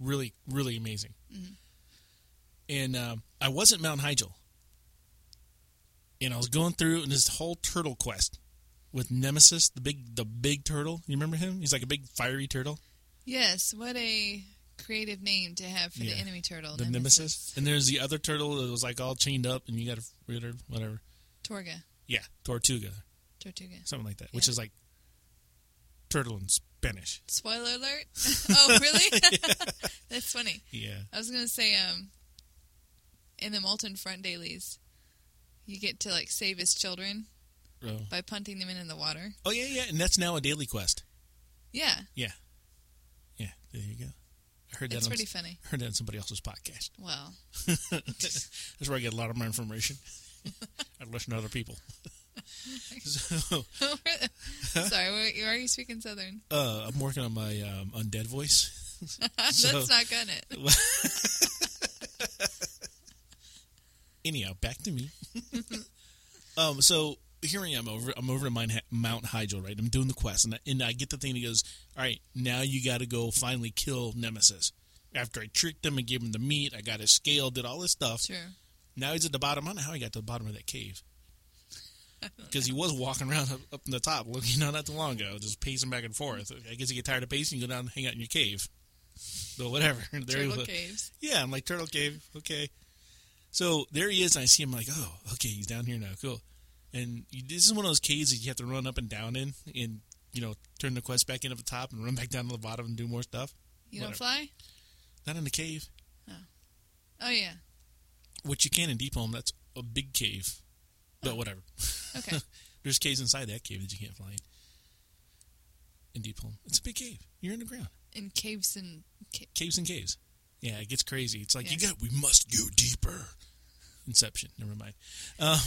Really, really amazing. Mhm. And um, I was at Mount Hyjal, and I was going through this whole turtle quest with Nemesis, the big, the big turtle. You remember him? He's like a big fiery turtle. Yes. What a creative name to have for Yeah. the enemy turtle. the Nemesis. And there's the other turtle that was like all chained up, and you got to rid her, whatever. Torga. Yeah, Tortuga, Tortuga. something like that, which is like turtle in Spanish. Spoiler alert. oh, really? That's funny. Yeah. I was gonna say, um, in the Molten Front dailies, you get to like save his children Oh. by punting them in, in the water. oh yeah, yeah, and that's now a daily quest. Yeah, Yeah, yeah. There you go. I heard it's that. pretty on, funny. Heard that on somebody else's podcast. Well, that's where I get a lot of my information. I listen to other people. so, sorry, why are you speaking Southern? uh, I'm working on my um, undead voice. That's So- not gonna. Anyhow, back to me. um, so here I am over. I'm over to Mount, Mount Hyjal, right? I'm doing the quest, and I, and I get the thing that goes, "All right, now you got to go finally kill Nemesis." After I tricked him and gave him the meat, I got his scale, did all this stuff. Sure. Now he's at the bottom. I don't know how he got to the bottom of that cave. Because he was walking around up, up in the top, looking not that too long ago, just pacing back and forth. I guess you get tired of pacing, you go down and hang out in your cave. But whatever. there he Turtle was. caves. Yeah, I'm like turtle cave. Okay. So there he is, and I see him like, oh, okay, he's down here now. Cool. And you, this is one of those caves that you have to run up and down in, and you know, turn the quest back in at the top and run back down to the bottom and do more stuff. You don't fly? Not in the cave, Oh oh yeah. which you can in Deepholm. That's a big cave, but oh. whatever. Okay. There's caves inside that cave that you can't fly in. in Deepholm. It's a big cave. You're in the ground. In caves and ca- Caves and caves. Yeah, it gets crazy. It's like you got. We must go deeper. Inception. Never mind. Uh,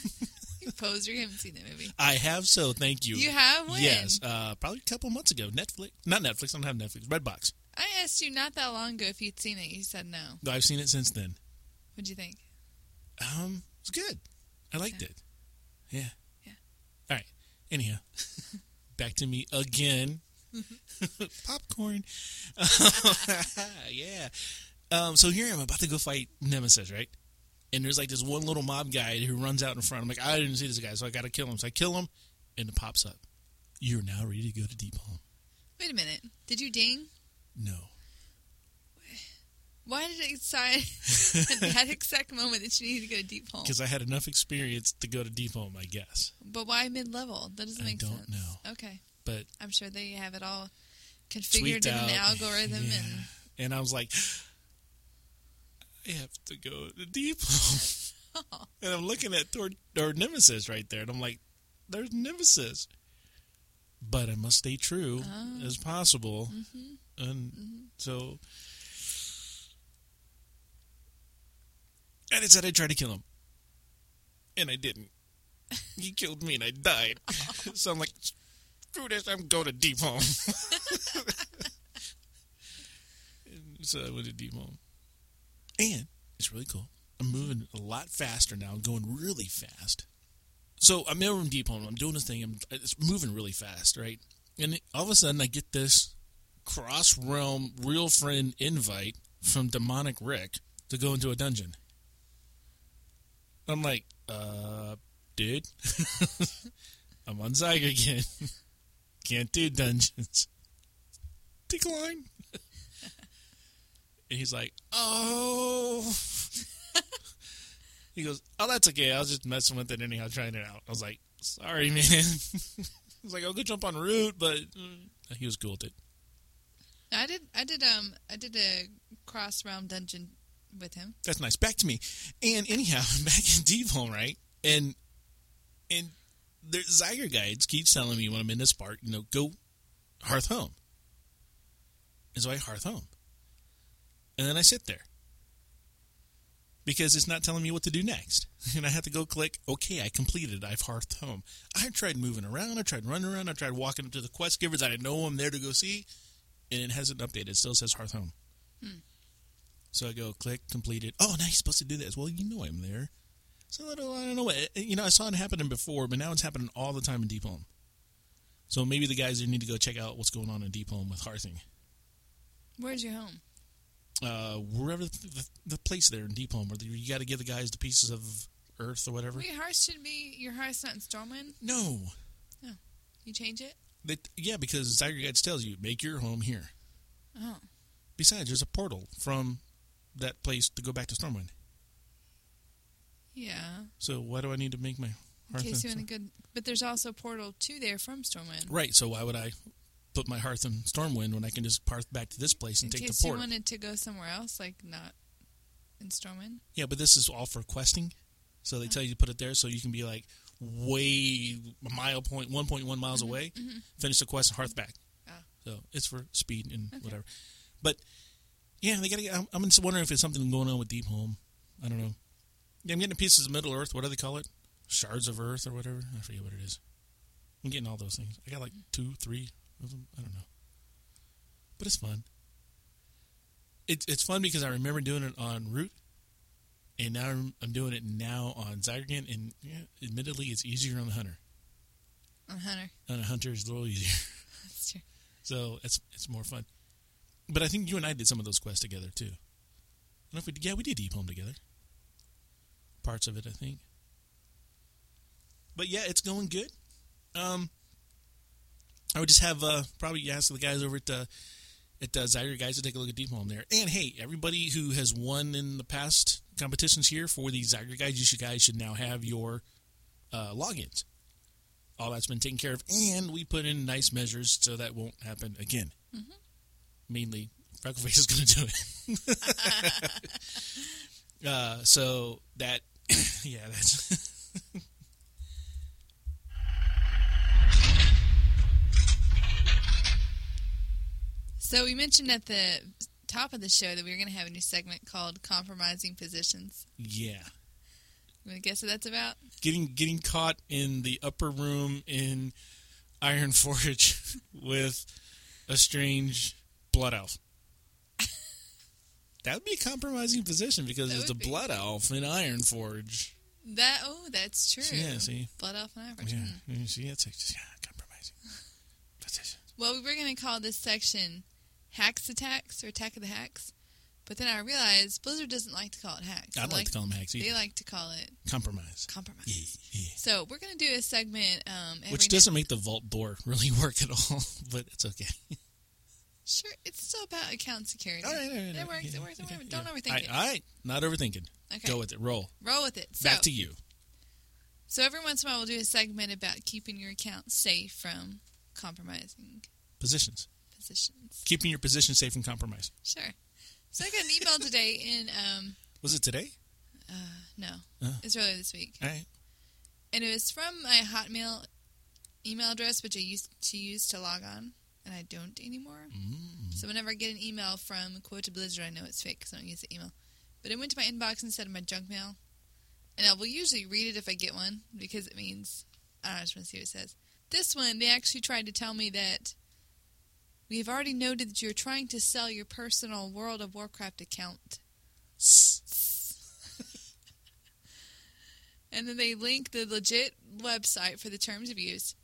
you poser. You haven't seen that movie. I have so. Thank you. You have when? Yes, uh, probably a couple months ago. Netflix, not Netflix. I don't have Netflix. Redbox. I asked you not that long ago if you'd seen it. You said no. I've seen it since then. What'd you think? Um, it's good. I liked Yeah. it. Yeah. Yeah. All right. Anyhow, back to me again. Popcorn. yeah. Um, so here I am about to go fight Nemesis, right? And there's like this one little mob guy who runs out in front. I'm like, I didn't see this guy, so I got to kill him. So I kill him, and it pops up. You're now ready to go to Deepholm. Wait a minute. Did you ding? No. Why did it decide at that exact moment that you needed to go to Deepholm? Because I had enough experience to go to Deepholm, I guess. But why mid level? That doesn't make sense. I don't sense. know. Okay. But I'm sure they have it all configured in out. an algorithm Yeah. and And I was like, I have to go to Deep and I'm looking at toward or Nemesis right there, and I'm like, there's Nemesis. But I must stay true Oh. as possible. Mm-hmm. And so I decided I'd try to kill him. And I didn't. He killed me and I died. so I'm like, screw this, I'm going to Deepholm. So I went to Deepholm. And it's really cool. I'm moving a lot faster now. I'm going really fast. So I'm in Deepholm. I'm doing this thing. I'm it's moving really fast, right? And all of a sudden, I get this cross realm real friend invite from Demonic Rick to go into a dungeon. I'm like, uh, dude, I'm on Zygor again. Can't do dungeons. Decline. and he's like, oh. he goes, oh, that's okay. I was just messing with it anyhow, trying it out. I was like, sorry, man. He's like, I'll go jump on route, but uh, he was cool with it. I did I did um I did a cross realm dungeon with him. That's nice. Back to me. And anyhow, back in Home, right? And and the Zygor guides keeps telling me when I'm in this part, you know, go Hearth Home. And so I Hearth Home. And then I sit there. Because it's not telling me what to do next. And I have to go click, okay, I completed. I've Hearth Home. I tried moving around. I tried running around. I tried walking up to the quest givers. I didn't know I'm there to go see. And it hasn't updated. It still says Hearth Home. Hmm. So I go click completed. Oh, now you're supposed to do this. Well, you know I'm there. So I don't, I don't know. what- You know, I saw it happening before, but now it's happening all the time in Deepholm. So maybe the guys there need to go check out what's going on in Deepholm with Hearthing. Where's your home? Uh, wherever the, the, the place there in Deepholm, where you got to give the guys the pieces of Earth or whatever. Wait, hearth should be your hearth's not in Stormwind? No, No, You change it? they, yeah, because Zygor Guides tells you make your home here. Oh. Besides, there's a portal from that place to go back to Stormwind. Yeah. So why do I need to make my In case you want a good but there's also a portal to there from Stormwind. Right. So why would I put my hearth in Stormwind when I can just parth back to this place and In take case the you portal? wanted to go somewhere else, like not in Stormwind. Yeah, but this is all for questing. So they tell you to put it there so you can be like way a mile point one point one miles away, finish the quest and hearth back. Ah. So it's for speed and whatever. But yeah, they got. I'm, I'm just wondering if there's something going on with Deepholm. I don't know. Yeah, I'm getting pieces of Middle Earth. What do they call it? Shards of Earth or whatever. I forget what it is. I'm getting all those things. I got like two, three of them. I don't know. But it's fun. It's it's fun because I remember doing it on Root, and now I'm, I'm doing it now on Zygergan, and yeah, admittedly, it's easier on the Hunter. On Hunter. On a Hunter, it's a little easier. That's true. So it's it's more fun. But I think you and I did some of those quests together too. I don't know if we did, yeah we did Deepholm together. Parts of it, I think. But yeah, it's going good. Um, I would just have uh, probably ask the guys over at uh, at uh, Zygor guys to take a look at Deepholm there. And hey, everybody who has won in the past competitions here for the Zygor guys, you should guys should now have your uh, logins. All that's been taken care of, and we put in nice measures so that won't happen again. Mainly, Freckleface is going to do it. uh, so that, yeah, that's. So we mentioned at the top of the show that we were going to have a new segment called "Compromising Positions." Yeah. You want to guess what that's about? Getting getting caught in the upper room in Iron Forge with a strange blood elf. That would be a compromising position because That it's a would be. blood elf in Ironforge. That oh, that's true. Yeah, see? Blood Elf and Average. Yeah, Hmm. you see, it's like just yeah, compromising position. Well, we were going to call this section "Hacks Attacks" or "Attack of the Hacks," but then I realized Blizzard doesn't like to call it hacks. I'd They like to call them hacks They either. like to call it Compromise. compromise. Yeah, yeah. So we're going to do a segment. Um, every Which now- doesn't make the vault door really work at all, but it's okay. Sure, it's still about account security. All right, all right, all it works. Yeah, it works. It okay. Don't yeah. overthink All it. right, all right, not overthinking. Okay. Go with it. Roll. Roll with it. So, Back to you. So every once in a while, we'll do a segment about keeping your account safe from compromising Positions. positions. Keeping your position safe from compromise. Sure. So I got an email today in um Was it today? no, Oh. it's earlier this week, All right. and it was from my Hotmail email address, which I used to use to log on, and I don't anymore. Mm. So whenever I get an email from Quota Blizzard, I know it's fake because I don't use the email. But it went to my inbox instead of my junk mail, and I will usually read it if I get one because it means I know, I just want to see what it says. This one, they actually tried to tell me that we have already noted that you're trying to sell your personal World of Warcraft account. and then they link the legit website for the terms of use.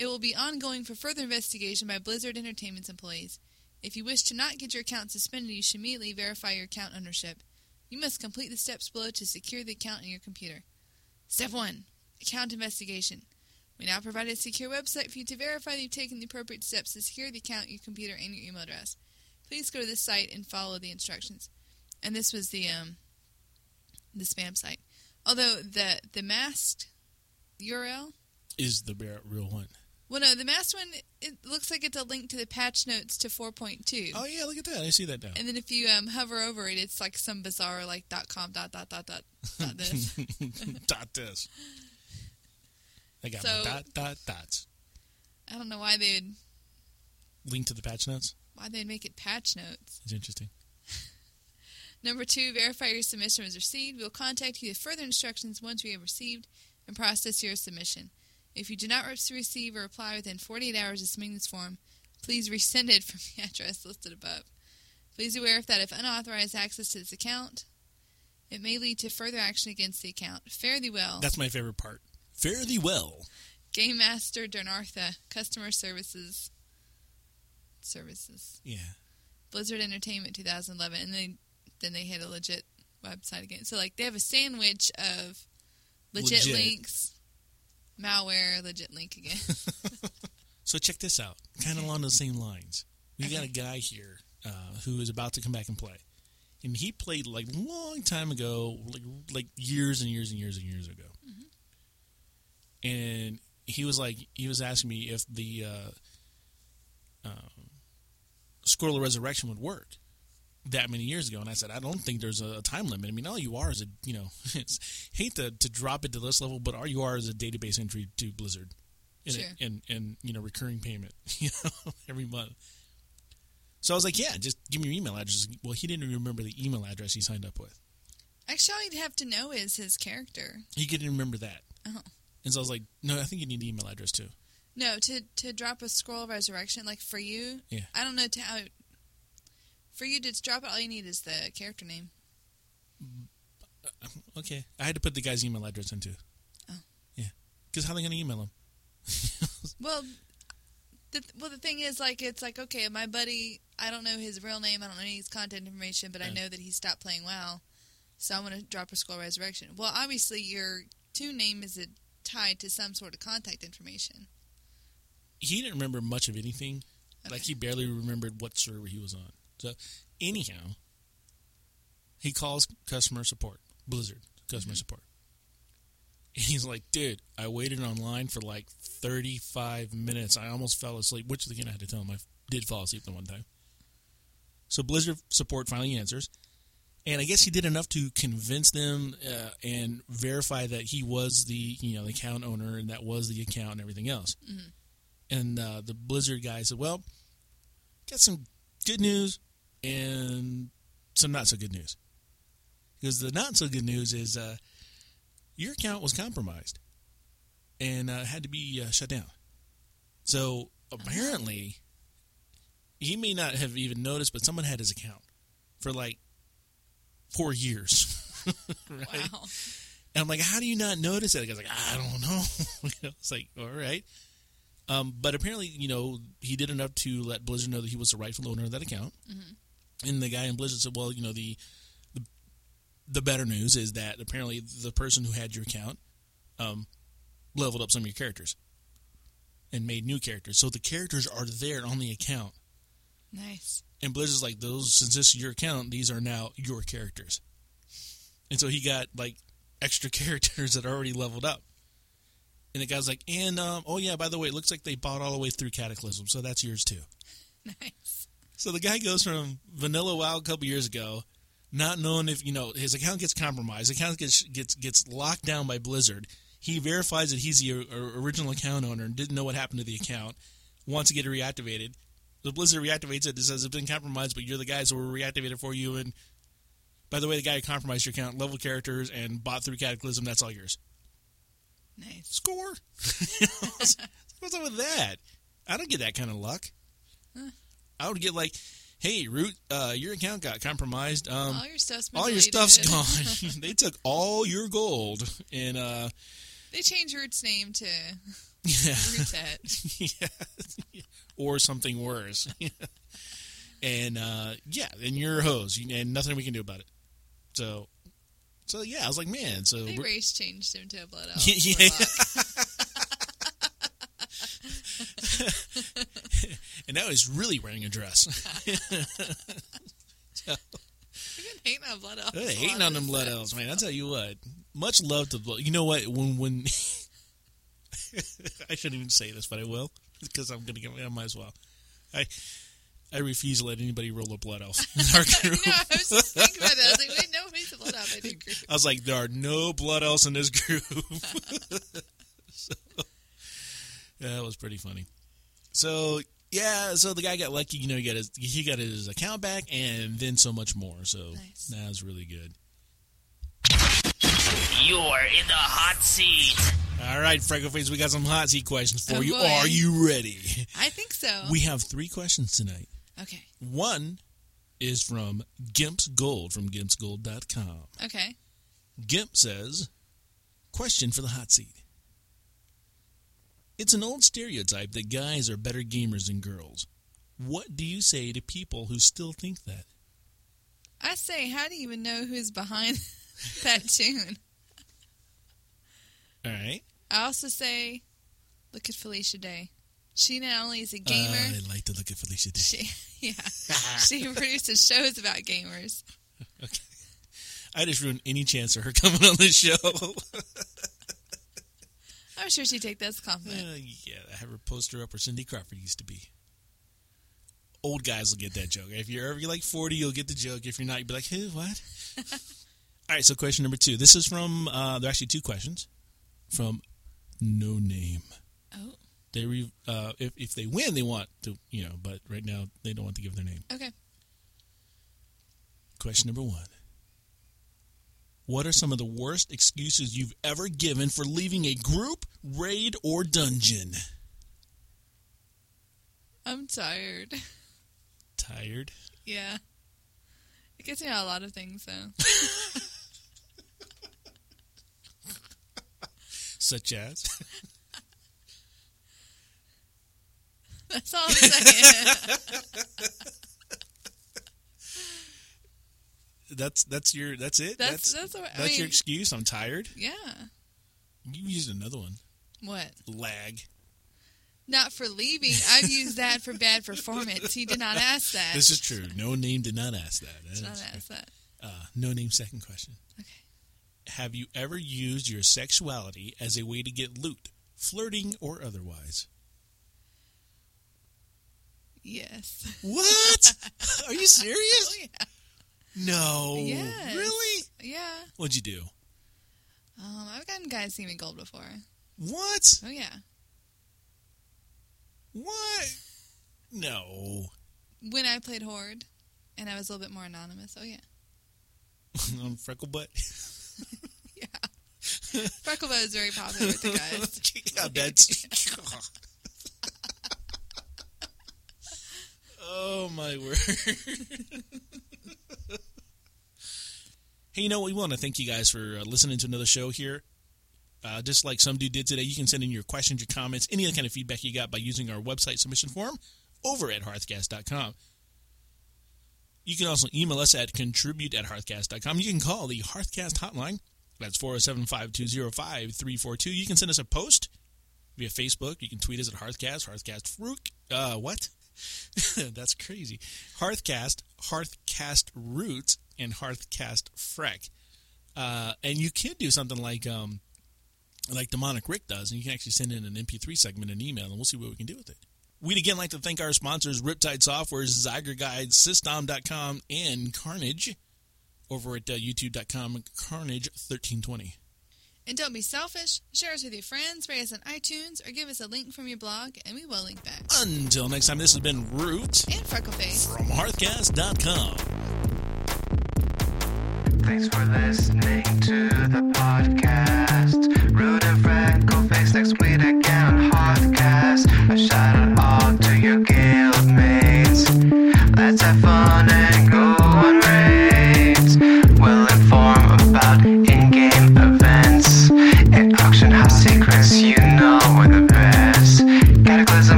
It will be ongoing for further investigation by Blizzard Entertainment's employees. If you wish to not get your account suspended, you should immediately verify your account ownership. You must complete the steps below to secure the account in your computer. Step 1 Account investigation. We now provide a secure website for you to verify that you've taken the appropriate steps to secure the account, your computer, and your email address. Please go to this site and follow the instructions. And this was the um, the spam site. Although the the masked URL Is the real one? Well, no, the masked one, it looks like it's a link to the patch notes to 4.2. Oh yeah, look at that. I see that now. And then if you um, hover over it, it's like some bizarre, like, dot com, dot, dot, dot, dot, dot this. dot this. I got So- dot dot dots. I don't know why they would, Link to the patch notes. why they'd make it patch notes. It's interesting. Number two, verify your submission was received. We will contact you with further instructions once we have received and process your submission. If you do not receive a reply within 48 hours of submitting this form, please resend it from the address listed above. Please be aware that if unauthorized access to this account, it may lead to further action against the account. Fare thee well. That's my favorite part. Fare thee well. Game Master Donartha, Customer Services. Services. Yeah. Blizzard Entertainment 2011, and then then they hit a legit website again. So like they have a sandwich of legit, Legit. links, malware, legit link again. So check this out. Kind of along the same lines. We got a guy here uh, who is about to come back and play, and he played like a long time ago, like like years and years and years and years ago. And he was like, he was asking me if the uh, uh, Scroll of Resurrection would work that many years ago, and I said, I don't think there's a time limit. I mean, all you are is a, you know, it's, hate to, to drop it to this level, but all you are is a database entry to Blizzard, and, Sure. and and you know, recurring payment, you know, every month. So I was like, yeah, just give me your email address. Well, he didn't remember the email address he signed up with. Actually, all you'd have to know is his character. He couldn't remember that, Oh. and so I was like, no, I think you need the email address too. No, to to drop a scroll of resurrection, like for you, Yeah. I don't know to how. For you to drop it, all you need is the character name. Mm, uh, okay, I had to put the guy's email address in too. Oh. Yeah, because how are they going to email him? Well, the, well, the thing is, like, it's like, okay, my buddy, I don't know his real name, I don't know his content information, but I know that he stopped playing WoW, so I'm going to drop a scroll resurrection. Well, obviously, your toon name is tied to some sort of contact information. he didn't remember much of anything. Okay. Like he barely remembered what server he was on. So anyhow, he calls customer support, Blizzard customer support. And he's like, dude, I waited online for like 35 minutes. I almost fell asleep, which again, I had to tell him I did fall asleep the one time. So Blizzard support finally answers. And I guess he did enough to convince them uh, and verify that he was the you know the account owner and that was the account and everything else. And uh, the Blizzard guy said, "Well, got some good news and some not so good news. Because the not so good news is uh, your account was compromised and uh, had to be uh, shut down. So apparently, he may not have even noticed, but someone had his account for like four years. right? Wow. And I'm like, how do you not notice that? The guy's like, I don't know. You know, it's like, all right. Um, but apparently, you know, he did enough to let Blizzard know that he was the rightful owner of that account. And the guy in Blizzard said, well, you know, the, the the better news is that apparently the person who had your account um, leveled up some of your characters and made new characters. So the characters are there on the account. Nice. And Blizzard's like, those since this is your account, these are now your characters. And so he got like extra characters that are already leveled up. And the guy's like, and um, oh yeah, by the way, it looks like they bought all the way through Cataclysm, so that's yours too. Nice. So the guy goes from Vanilla WoW a couple years ago, not knowing if you know his account gets compromised, his account gets gets gets locked down by Blizzard. He verifies that he's the original account owner and didn't know what happened to the account. Wants to get it reactivated. The Blizzard reactivates it. It says it's been compromised, but you're the guys who were reactivated for you. And by the way, the guy who compromised your account, level characters, and bought through Cataclysm, that's all yours. Nice. Score. What's up with that? I don't get that kind of luck. I would get like, hey, Root, uh, your account got compromised. Um, all your stuff's all your stuff's gone. they took all your gold, and uh, They changed Root's name to yeah, yeah, or something worse. and uh, yeah, and you're a hose, and nothing we can do about it. So, so yeah, I was like, man, so They race changed him to a blood elf. Yeah. And now he's really wearing a dress. so, hating on blood elves. Lot hating on them blood elves, man. I tell you what, much love to blood. You know what? When when I shouldn't even say this, but I will because I'm gonna get. I might as well. I I refuse to let anybody roll a blood elf in our group. no, I was just thinking about that. I was like, wait, nobody's a blood elf in the group. I was like, there are no blood elves in this group. so, yeah, that was pretty funny. So yeah, so the guy got lucky. You know, he got his he got his account back, and then so much more. So Nice. that was really good. You're in the hot seat. All right, Freckleface, we got some hot seat questions for Oh, you. boy. Are you ready? I think so. We have three questions tonight. okay. One is from Gimp's Gold from gimpsgold.com. Okay. Gimp says, Question for the hot seat. It's an old stereotype that guys are better gamers than girls. What do you say to people who still think that? I say, how do you even know who's behind that toon? All right. I also say, look at Felicia Day. She not only is a gamer, I like to look at Felicia Day. she yeah, she produces shows about gamers. Okay. I just ruined any chance of her coming on the show. I'm sure she'd take that as a compliment. Uh, yeah, I have her poster up where Cindy Crawford used to be. Old guys will get that joke. If you're ever like 40, you'll get the joke. If you're not, you'll be like, who, what? All right, so question number two. This is from, uh, there are actually two questions from No Name. Oh, They re, uh, if, if they win, they want to, you know, but right now they don't want to give their name. okay. Question number one What are some of the worst excuses you've ever given for leaving a group, raid, or dungeon? I'm tired. Tired? Yeah. It gets me out a lot of things, though. Such as? That's all I'm saying. That's that's your that's it. That's- that's what- I that's your mean- excuse. I'm tired. yeah. You used another one. What? Lag. Not for leaving. I've used that for bad performance. He did not ask that. This is true. No name did not ask that. Did not ask that. Uh, no name. Second question. Okay. Have you ever used your sexuality as a way to get loot, flirting or otherwise? Yes. What? Are you serious? Oh, yeah. No. Yes. Really? Yeah. What'd you do? Um, I've gotten guys see me gold before. What? Oh yeah. What? No. when I played Horde, and I was a little bit more anonymous. Oh yeah, on Freckle Butt. Frecklebutt is very popular with the guys. yeah, that's. oh my word. Hey, you know what? We want to thank you guys for uh, listening to another show here. Uh, just like some dude did today, you can send in your questions, your comments, any other kind of feedback you got by using our website submission form over at hearthcast.com. You can also email us at contribute at hearthcast.com. You can call the Hearthcast hotline. That's 407 520 5342. You can send us a post via Facebook. You can tweet us at Hearthcast, Hearthcast Fruit. Uh, what? That's crazy. Hearthcast, Hearthcast Roots, and Hearthcast Freck. Uh, and you can do something like um, like Demonic Rick does, and you can actually send in an MP3 segment, an email, and we'll see what we can do with it. We'd again like to thank our sponsors, Riptide Software, Zygor Guide, System.com, and Carnage over at uh, youtube.com, Carnage1320. And don't be selfish. Share us with your friends, rate us on iTunes, or give us a link from your blog, and we will link back. Until next time, this has been Root and Freckleface from Hearthcast.com. Thanks for listening to the podcast. Root and Freckle Face next week again on Podcast. A shout out all to your guild mates. Let's have fun